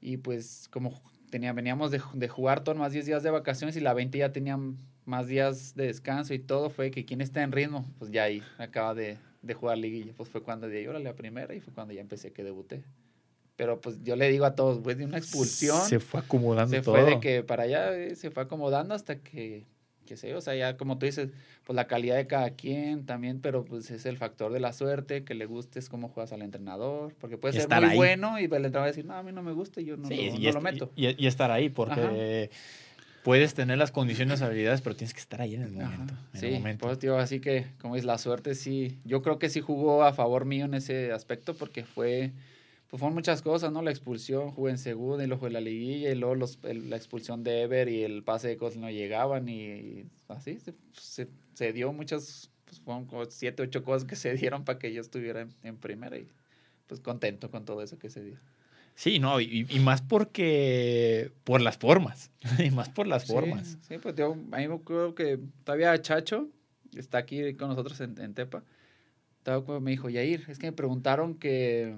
[SPEAKER 1] y pues como tenía, veníamos de, de jugar todos más 10 días de vacaciones y la 20 ya tenían más días de descanso y todo, fue que quién está en ritmo, pues ya ahí acaba de, de jugar liguilla. Pues fue cuando di órale, la primera y fue cuando ya empecé que debuté. Pero pues yo le digo a todos, pues de una expulsión.
[SPEAKER 2] Se fue acomodando
[SPEAKER 1] Se fue de que para allá eh, se fue acomodando hasta que que sé, o sea, ya como tú dices, pues la calidad de cada quien también, pero pues es el factor de la suerte, que le guste es cómo juegas al entrenador, porque puede ser muy bueno y el entrenador va a decir, no, a mí no me gusta y yo no, lo, meto.
[SPEAKER 2] Y, estar ahí, porque puedes tener las condiciones, habilidades, pero tienes que estar ahí en el momento.
[SPEAKER 1] sí, Pues, tío, así que, como es la suerte, sí, yo creo que sí jugó a favor mío en ese aspecto, porque fue pues fueron muchas cosas, ¿no? La expulsión, jugué en segunda y luego fue la liguilla y luego los, la expulsión de Ever y el pase de cosas no llegaban y, así se, se, dio muchas, pues fueron como siete, ocho cosas que se dieron para que yo estuviera en, primera y pues contento con todo eso que se dio.
[SPEAKER 2] Sí, no, y, más porque por las formas, [LAUGHS] y más por las formas.
[SPEAKER 1] Sí, pues yo, a mí me acuerdo que todavía Chacho está aquí con nosotros en, en Tepa, me dijo, Yair, es que me preguntaron que,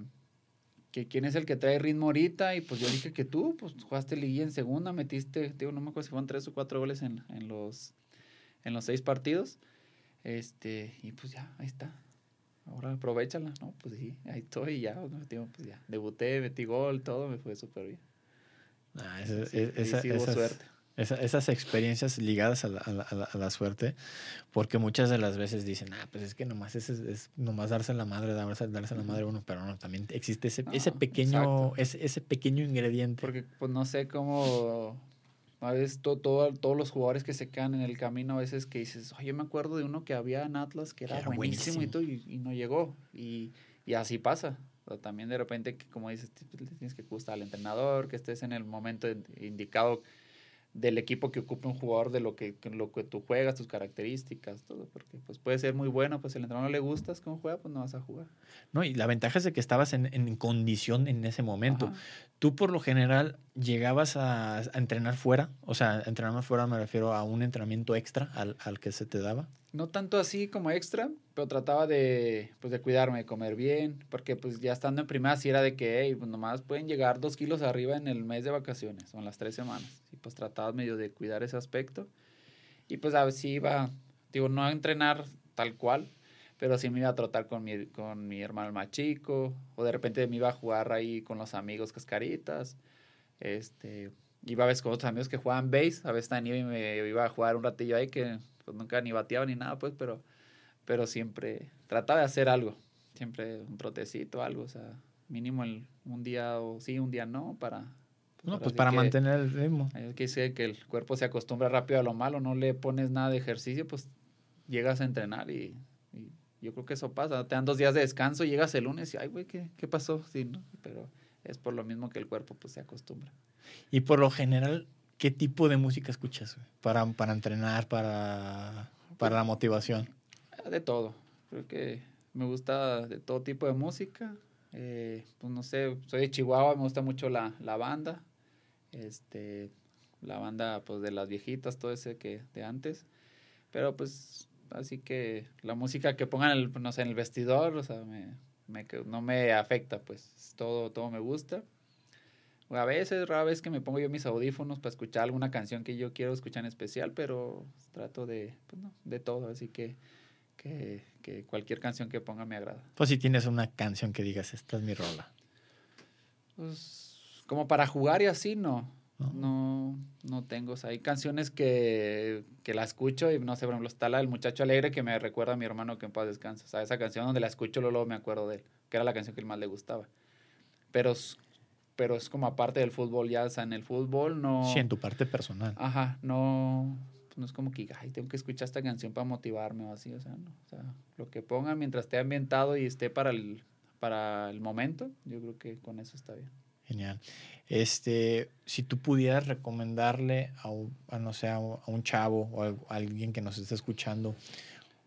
[SPEAKER 1] que quién es el que trae ritmo ahorita, y pues yo dije que tú, pues jugaste liguilla en segunda, metiste, digo, no me acuerdo si fueron tres o cuatro goles en, en, los, en los seis partidos, este, y pues ya, ahí está ahora aprovechala, ¿no? Pues sí, ahí estoy ya, pues ya, debuté, metí gol, todo me fue súper bien.
[SPEAKER 2] Ah, esa, esas, suerte. Esas experiencias ligadas a la, a, la, suerte, porque muchas de las veces dicen, ah, pues es que nomás es, es nomás darse la madre, darse, darse la madre uno, pero no, también existe ese, ese pequeño, ese, ese pequeño ingrediente.
[SPEAKER 1] Porque pues no sé cómo a veces todo, todos los jugadores que se quedan en el camino, a veces que dices, oye, me acuerdo de uno que había en Atlas que era, buenísimo, Y, no llegó. Y, y así pasa. también de repente, como dices, tienes que gustar al entrenador, que estés en el momento indicado del equipo que ocupa un jugador, de lo que, lo que tú juegas, tus características, todo, porque pues puede ser muy bueno, pues si el entrenador no le gustas cómo juega, pues no vas a jugar.
[SPEAKER 2] No, y la ventaja es de que estabas en, en condición en ese momento. Tú por lo general llegabas a, a, entrenar fuera, o sea, entrenar fuera me refiero a un entrenamiento extra al, al que se te daba.
[SPEAKER 1] No tanto así como extra, pero trataba de, pues, de cuidarme, de comer bien, porque pues ya estando en primera sí era de que, hey, pues nomás pueden llegar dos kilos arriba en el mes de vacaciones o en las tres semanas. Y pues trataba medio de cuidar ese aspecto. Y pues a ver si iba, digo, no a entrenar tal cual, pero sí me iba a trotar con mi, con mi hermano más chico, o de repente me iba a jugar ahí con los amigos cascaritas. Este, iba a veces con otros amigos que jugaban base, a veces también me iba a jugar un ratillo ahí que pues, nunca ni bateaba ni nada, pues, pero, pero siempre trataba de hacer algo, siempre un trotecito, algo, o sea, mínimo el, un día o sí, un día no, para...
[SPEAKER 2] Pues, no, pues para mantener el ritmo.
[SPEAKER 1] Hay que decir que el cuerpo se acostumbra rápido a lo malo, no le pones nada de ejercicio, pues llegas a entrenar y, yo creo que eso pasa. Te dan dos días de descanso, llegas el lunes y, ay, güey, ¿qué, ¿qué, pasó? Sí, ¿no? Pero es por lo mismo que el cuerpo pues se acostumbra.
[SPEAKER 2] Y por lo general, ¿qué tipo de música escuchas para, para entrenar, para, para la motivación?
[SPEAKER 1] De todo. Creo que me gusta de todo tipo de música. Eh, pues no sé, soy de Chihuahua, me gusta mucho la, la banda. Este, la banda pues de las viejitas, todo ese que de antes. Pero pues así que la música que pongan el, no sé, en el vestidor, o sea, me, me, no me afecta, pues todo, todo me gusta. A veces, rara vez que me pongo yo mis audífonos para escuchar alguna canción que yo quiero escuchar en especial, pero trato de, pues no, de todo, así que, que, que, cualquier canción que ponga me agrada.
[SPEAKER 2] Pues si tienes una canción que digas, esta es mi rola.
[SPEAKER 1] Pues como para jugar y así, no. No, no, tengo. O sea, hay canciones que, que la escucho y no sé, por ejemplo, está la del muchacho alegre que me recuerda a mi hermano que en paz descansa. O sea, esa canción donde la escucho, luego me acuerdo de él, que era la canción que él más le gustaba. Pero pero es como aparte del fútbol, ya, o sea, en el fútbol no...
[SPEAKER 2] Sí, en tu parte personal.
[SPEAKER 1] Ajá, no, no es como que, ay, tengo que escuchar esta canción para motivarme o así, o sea, no, o sea, lo que pongan mientras esté ambientado y esté para el, para el momento, yo creo que con eso está bien.
[SPEAKER 2] Genial. Este, si tú pudieras recomendarle a, no sé, a un chavo o a alguien que nos esté escuchando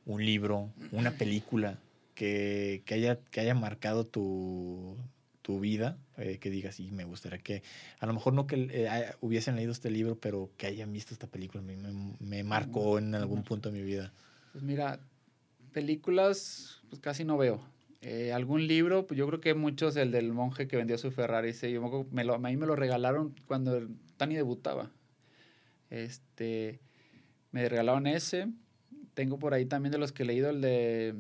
[SPEAKER 2] un libro, una película que, que, haya, que haya marcado tu, tu vida, eh, que digas, sí, me gustaría que, a lo mejor no que eh, hubiesen leído este libro, pero que hayan visto esta película, me, me, marcó en algún punto de mi vida.
[SPEAKER 1] Pues mira, películas, pues casi no veo. Eh, algún libro, pues yo creo que muchos, el del monje que vendió su Ferrari, sí, yo me lo, a mí me lo regalaron cuando Tani debutaba. Este, me regalaron ese. Tengo por ahí también de los que he leído el de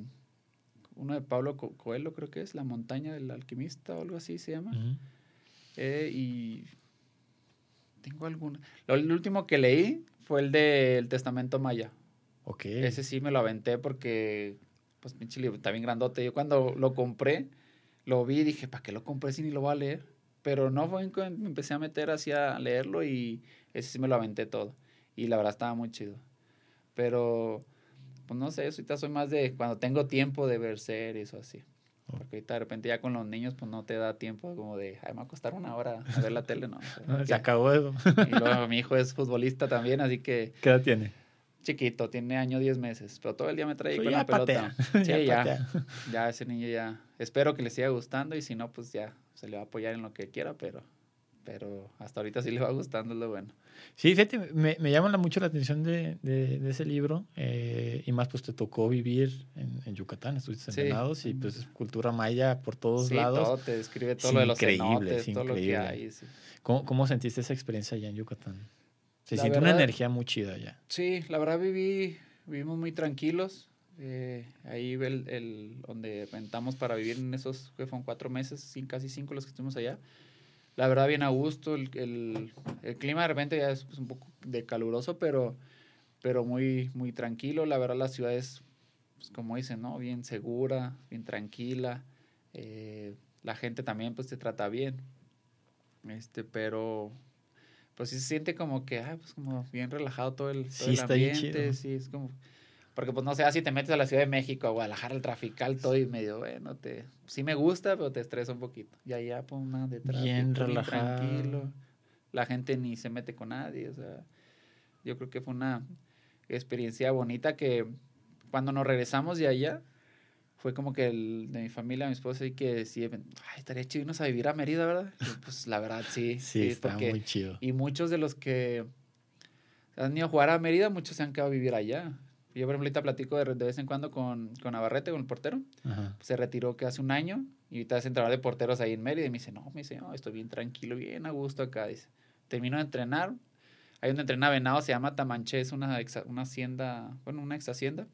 [SPEAKER 1] uno de Pablo Coelho, creo que es, La montaña del alquimista o algo así se llama. Eh, y tengo alguna. el último que leí fue el del Testamento Maya.
[SPEAKER 2] Ok.
[SPEAKER 1] Ese sí me lo aventé porque, pues, pinche libro, está bien grandote. Yo cuando lo compré, lo vi y dije, ¿para qué lo compré si ni lo voy a leer? Pero no fue me empecé a meter así a leerlo y ese sí me lo aventé todo. Y la verdad estaba muy chido. Pero pues no sé, ahorita soy más de cuando tengo tiempo de ver series o así. Porque ahorita de repente ya con los niños pues no te da tiempo como de, ay, me va a costar una hora a ver la tele, no.
[SPEAKER 2] Se acabó eso.
[SPEAKER 1] y luego mi hijo es futbolista también, así que...
[SPEAKER 2] ¿Qué edad tiene?
[SPEAKER 1] Chiquito, tiene año 10 meses, pero todo el día me trae con la pelota. [LAUGHS] Sí, ya, ya, ya, ese niño ya, espero que le siga gustando y si no, pues ya, se le va a apoyar en lo que quiera, pero, pero hasta ahorita sí le va gustando, es lo bueno.
[SPEAKER 2] Sí, fíjate, me, me llama mucho la atención de, de, ese libro eh, y más pues te tocó vivir en, en Yucatán, estuviste en Venados y pues cultura maya por todos sí, lados.
[SPEAKER 1] todo, te describe todo lo de los cenotes, todo lo que hay. Sí.
[SPEAKER 2] ¿Cómo, ¿Cómo, sentiste esa experiencia allá en Yucatán? Se siente una energía muy chida allá.
[SPEAKER 1] Sí, la verdad viví, vivimos muy tranquilos. Eh, ahí el, el, donde rentamos para vivir en esos, que fueron cuatro meses, casi cinco los que estuvimos allá la verdad bien a gusto, el, el, el clima de repente ya es pues, un poco de caluroso, pero, pero muy, muy tranquilo, la verdad la ciudad es, pues, como dicen, ¿no? Bien segura, bien tranquila, eh, la gente también pues te trata bien, este, pero pues sí se siente como que, ah, pues como bien relajado todo el, todo el ambiente, sí, es como porque, pues, no sé, si te metes a la Ciudad de México, a Guadalajara, el trafical, todo y medio, bueno, te, sí me gusta, pero te estresa un poquito. Y allá, pues, nada de tráfico. Bien relajado. tranquilo. La gente ni se mete con nadie, o sea, yo creo que fue una experiencia bonita que cuando nos regresamos de allá, fue como que el, de mi familia, mi esposa, y que decía, ay, estaría chido irnos a vivir a Mérida, ¿verdad? pues la verdad, sí. [LAUGHS]
[SPEAKER 2] sí, está muy chido.
[SPEAKER 1] Y muchos de los que han ido a jugar a Mérida, muchos se han quedado a vivir allá. Yo, por ejemplo, ahorita platico de, de vez en cuando con, con Navarrete, con el portero. Se retiró que hace un año y ahorita es entrenador de porteros ahí en Mérida. Y me dice, no, me dice, no, estoy bien tranquilo, bien a gusto acá. Dice, termino de entrenar. Hay donde entrena Venado, se llama Tamanché, es una, una hacienda, bueno, una ex hacienda.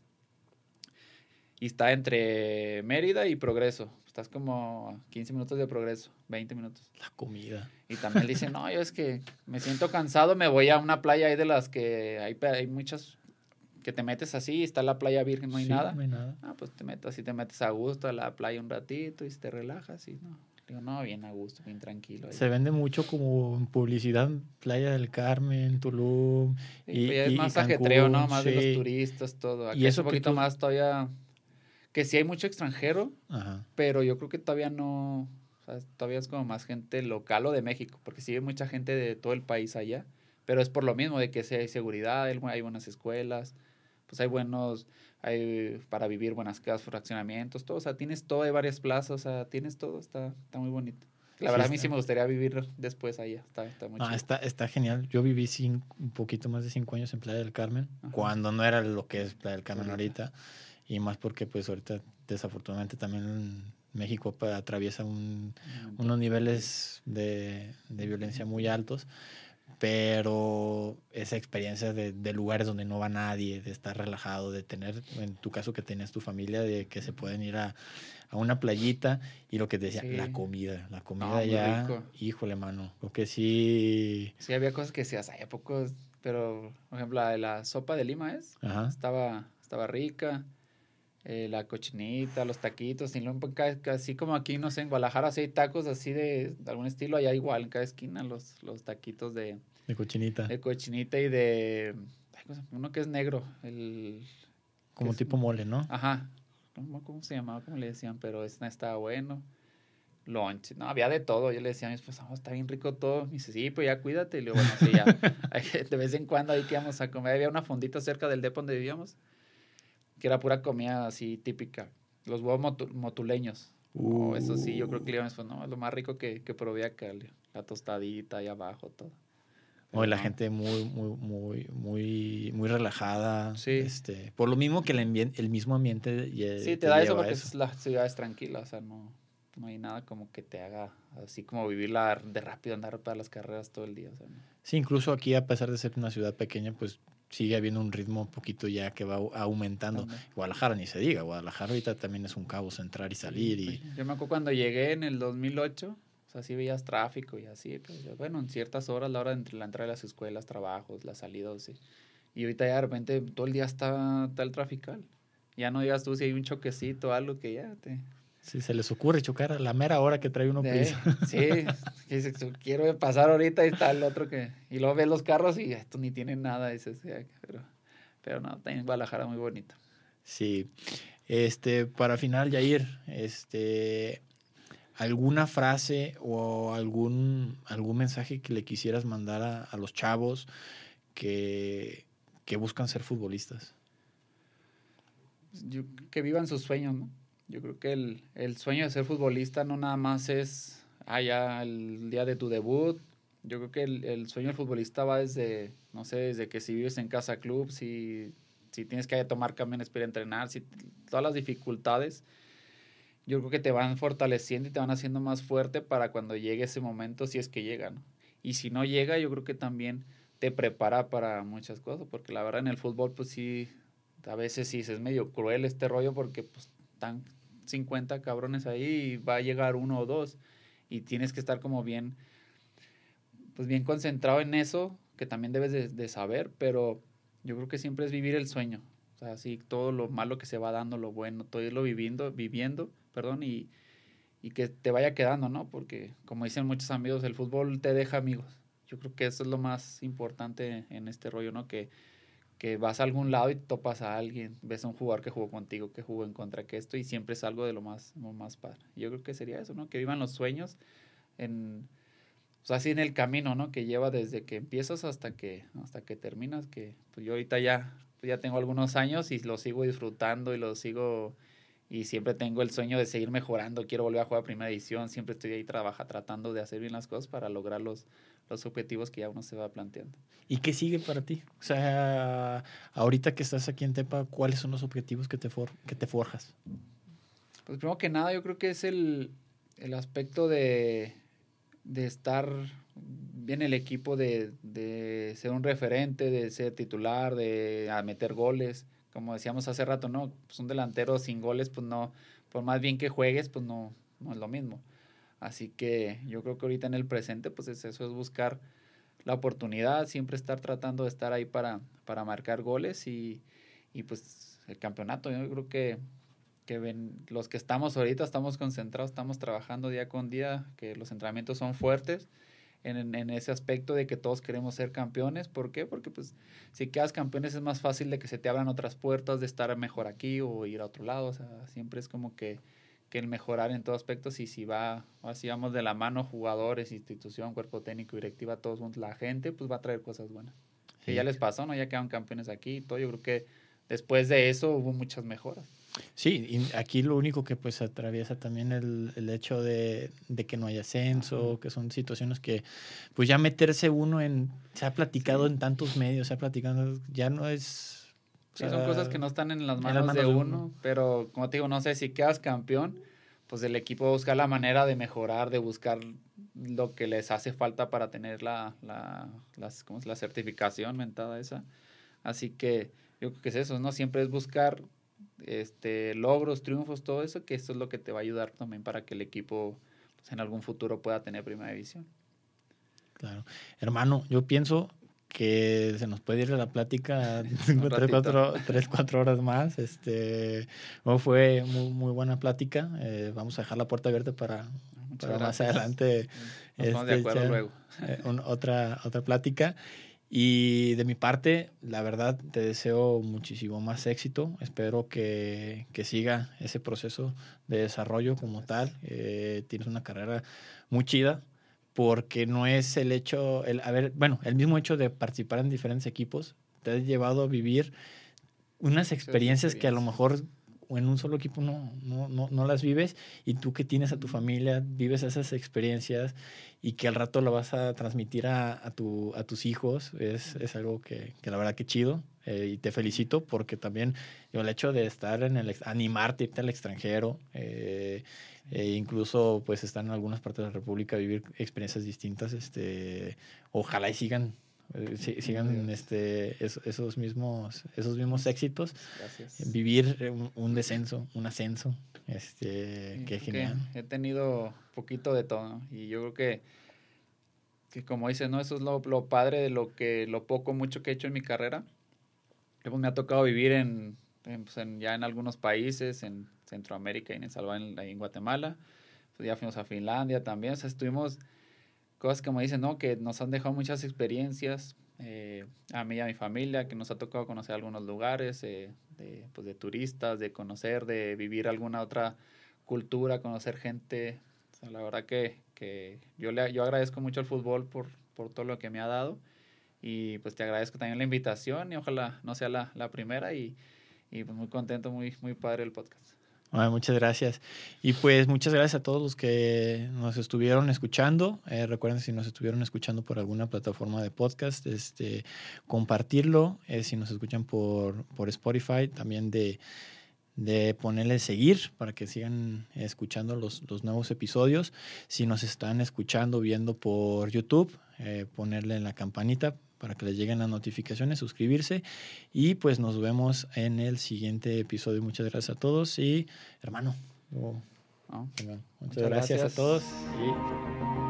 [SPEAKER 1] Y está entre Mérida y Progreso. Estás como 15 minutos de Progreso, 20 minutos.
[SPEAKER 2] La comida.
[SPEAKER 1] Y también dice, no, yo es que me siento cansado, me voy a una playa ahí de las que hay, hay muchas que te metes así, está la playa virgen, no hay nada.
[SPEAKER 2] No hay nada.
[SPEAKER 1] Ah, pues te metes así, te metes a gusto a la playa un ratito y te relajas y no. Digo, no, bien a gusto, bien tranquilo.
[SPEAKER 2] Se vende mucho como publicidad, Playa del Carmen, Tulum.
[SPEAKER 1] y, es más ajetreo, ¿no? Más de los turistas, todo. Aquí y es un poquito más todavía. Que sí hay mucho extranjero, pero yo creo que todavía no. O sea, todavía es como más gente local o de México, porque sí hay mucha gente de todo el país allá. Pero es por lo mismo, de que sí hay seguridad, hay buenas escuelas pues hay buenos, hay para vivir buenas casas, fraccionamientos, todo, o sea, tienes todo, hay varias plazas, o sea, tienes todo, está, está muy bonito. La verdad, a mí sí me gustaría vivir después allá. Está, está muy
[SPEAKER 2] ah, está, está genial. Yo viví un poquito más de cinco años en Playa del Carmen, cuando no era lo que es Playa del Carmen ahorita. Y más porque, pues, ahorita, desafortunadamente, también México atraviesa un, unos niveles de, de, violencia muy altos pero esa experiencia de, de, lugares donde no va nadie, de estar relajado, de tener, en tu caso que tenías tu familia, de que se pueden ir a, a una playita y lo que te decía, la comida, la comida ya, híjole mano, lo que sí...
[SPEAKER 1] Sí, había cosas que decías, hay pocos, pero por ejemplo la, la sopa de lima es, estaba estaba rica, eh, la cochinita, los taquitos, y luego, así como aquí, no sé, en Guadalajara sí hay tacos así de, algún estilo, allá igual, en cada esquina los, los taquitos de...
[SPEAKER 2] De cochinita.
[SPEAKER 1] De cochinita y de... Uno que es negro, el...
[SPEAKER 2] Como tipo mole, ¿no?
[SPEAKER 1] Ajá. ¿Cómo se llamaba? ¿Cómo le decían? Pero este estaba bueno. Lunch. No, había de todo. Yo le decía a mi esposa, oh, está bien rico todo. Me dice, sí, pues ya cuídate. Y luego, bueno, sí, ya. [LAUGHS] [LAUGHS] de vez en cuando ahí que íbamos a comer. Había una fondita cerca del depo donde vivíamos que era pura comida así típica. Los huevos motuleños. Oh, eso sí, yo creo que le fue no, lo más rico que, que probé acá, la tostadita ahí abajo, todo.
[SPEAKER 2] Hoy la gente muy, muy, muy, muy, muy relajada. Sí. Este, por lo mismo que el, el mismo ambiente.
[SPEAKER 1] Sí, te, da eso porque la ciudad es tranquila, o sea, no, no hay nada como que te haga así como vivirla de rápido, andar todas las carreras todo el día. O sea,
[SPEAKER 2] Sí, incluso aquí, a pesar de ser una ciudad pequeña, pues sigue habiendo un ritmo un poquito ya que va aumentando. Guadalajara ni se diga, Guadalajara ahorita también es un caos entrar y salir. y...
[SPEAKER 1] Yo me acuerdo cuando llegué en el 2008, o sea, sí veías tráfico y así, pues, bueno, en ciertas horas, la hora de la entrada de las escuelas, trabajos, las salidas, sí. Y ahorita ya de repente todo el día está, el trafical. Ya no digas tú si hay un choquecito o algo que ya te,
[SPEAKER 2] si se les ocurre chocar a la mera hora que trae uno
[SPEAKER 1] prisa. Sí, [LAUGHS] quiero pasar ahorita y está el otro que... Y luego ves los carros y esto ni tiene nada, dices, pero, pero no, está en Guadalajara muy bonito.
[SPEAKER 2] Sí. Este, para final, Yair, este, ¿alguna frase o algún, algún mensaje que le quisieras mandar a, a los chavos que, que buscan ser futbolistas?
[SPEAKER 1] que vivan sus sueños, ¿no? Yo creo que el, el, sueño de ser futbolista no nada más es ah, ya el día de tu debut. Yo creo que el, sueño del futbolista va desde, no sé, desde que si vives en casa club, si, si tienes que tomar camiones para entrenar, si todas las dificultades, yo creo que te van fortaleciendo y te van haciendo más fuerte para cuando llegue ese momento, si es que llega, ¿no? Y si no llega, yo creo que también te prepara para muchas cosas, porque la verdad en el fútbol, pues sí, a veces sí es medio cruel este rollo, porque pues están 50 cabrones ahí y va a llegar uno o dos, y tienes que estar como bien, pues bien concentrado en eso, que también debes de, saber, pero yo creo que siempre es vivir el sueño, así todo lo malo que se va dando, lo bueno, todo irlo viviendo, viviendo, perdón, y, y que te vaya quedando, ¿no? Porque como dicen muchos amigos, el fútbol te deja amigos yo creo que eso es lo más importante en este rollo, ¿no? Que, que vas a algún lado y topas a alguien, ves a un jugador que jugó contigo, que jugó en contra que esto y siempre es algo de lo más, lo más padre. Yo creo que sería eso, ¿no? Que vivan los sueños en, sea, así en el camino, ¿no? Que lleva desde que empiezas hasta que, hasta que terminas, que pues yo ahorita ya, pues ya tengo algunos años y lo sigo disfrutando y lo sigo y siempre tengo el sueño de seguir mejorando, quiero volver a jugar a primera edición, siempre estoy ahí trabaja, tratando de hacer bien las cosas para lograr los, los objetivos que ya uno se va planteando.
[SPEAKER 2] ¿Y qué sigue para ti? O sea, ahorita que estás aquí en Tepa, ¿cuáles son los objetivos que te, for que te forjas?
[SPEAKER 1] Pues primero que nada, yo creo que es el, el aspecto de, de estar bien el equipo, de, de, ser un referente, de ser titular, de meter goles. Como decíamos hace rato, ¿no? Pues un delantero sin goles, pues no, por más bien que juegues, pues no, no es lo mismo. Así que yo creo que ahorita en el presente, pues es eso, es buscar la oportunidad, siempre estar tratando de estar ahí para, para marcar goles y, y pues el campeonato. Yo creo que, que los que estamos ahorita estamos concentrados, estamos trabajando día con día, que los entrenamientos son fuertes. En, en, ese aspecto de que todos queremos ser campeones. ¿Por qué? Porque pues si quedas campeones es más fácil de que se te abran otras puertas, de estar mejor aquí o ir a otro lado. O sea, siempre es como que que el mejorar en todos aspectos y si va, así vamos de la mano, jugadores, institución, cuerpo técnico, directiva, todos juntos, la gente, pues va a traer cosas buenas. Que ya les pasó, ¿no? Ya quedaron campeones aquí y todo. Yo creo que después de eso hubo muchas mejoras.
[SPEAKER 2] Sí, y aquí lo único que pues atraviesa también el, el hecho de, de, que no hay ascenso, que son situaciones que pues ya meterse uno en, se ha platicado en tantos medios, se ha platicado, ya no es
[SPEAKER 1] Sí, son cosas que no están en las manos, de, uno, pero como te digo, no sé, si quedas campeón, pues el equipo busca la manera de mejorar, de buscar lo que les hace falta para tener la, la, las, ¿cómo es? la certificación mentada esa. Así que yo creo que es eso, ¿no? Siempre es buscar este, logros, triunfos, todo eso, que eso es lo que te va a ayudar también para que el equipo pues, en algún futuro pueda tener primera división.
[SPEAKER 2] Claro. Hermano, yo pienso que se nos puede ir la plática [LAUGHS] tres, cuatro, tres, cuatro horas más. Este, fue muy, muy buena plática. Eh, vamos a dejar la puerta abierta para, para más adelante. Nos de este, acuerdo luego. Eh, otra, otra plática. Y de mi parte, la verdad, te deseo muchísimo más éxito. Espero que, que siga ese proceso de desarrollo como tal. Eh, tienes una carrera muy chida porque no es el hecho, el, a ver, bueno, el mismo hecho de participar en diferentes equipos te ha llevado a vivir unas experiencias que a lo mejor en un solo equipo no, no, no, no, las vives y tú que tienes a tu familia vives esas experiencias y que al rato lo vas a transmitir a, a, tu, a tus hijos es, es algo que, que, la verdad que chido eh, y te felicito porque también el hecho de estar en el animarte irte al extranjero eh, e incluso pues están en algunas partes de la República a vivir experiencias distintas. Este, ojalá y sigan eh, sigan este, esos, mismos, esos mismos éxitos. Vivir un, descenso, un ascenso. Este, qué genial.
[SPEAKER 1] he tenido poquito de todo y yo creo que, que como dices, ¿no? Eso es lo, lo, padre de lo que, lo poco, mucho que he hecho en mi carrera. Pues, me ha tocado vivir en, pues, en, ya en algunos países, en Centroamérica y en El Salvador, en, Guatemala. Pues ya fuimos a Finlandia también. O sea, estuvimos cosas como dicen, ¿no? Que nos han dejado muchas experiencias. Eh, a mí y a mi familia, que nos ha tocado conocer algunos lugares, eh, de, pues de turistas, de conocer, de vivir alguna otra cultura, conocer gente. O sea, la verdad que, que yo, le, yo agradezco mucho al fútbol por, por todo lo que me ha dado. Y pues te agradezco también la invitación y ojalá no sea la, la primera y, y pues muy contento, muy, muy padre el podcast.
[SPEAKER 2] Muchas gracias. Y pues muchas gracias a todos los que nos estuvieron escuchando. Eh, recuerden si nos estuvieron escuchando por alguna plataforma de podcast, este, compartirlo. Eh, si nos escuchan por, por Spotify, también de, de ponerle seguir para que sigan escuchando los, los, nuevos episodios. Si nos están escuchando, viendo por YouTube, eh, ponerle en la campanita para que les lleguen las notificaciones, suscribirse y pues nos vemos en el siguiente episodio. Muchas gracias a todos y hermano, muchas, gracias. a todos y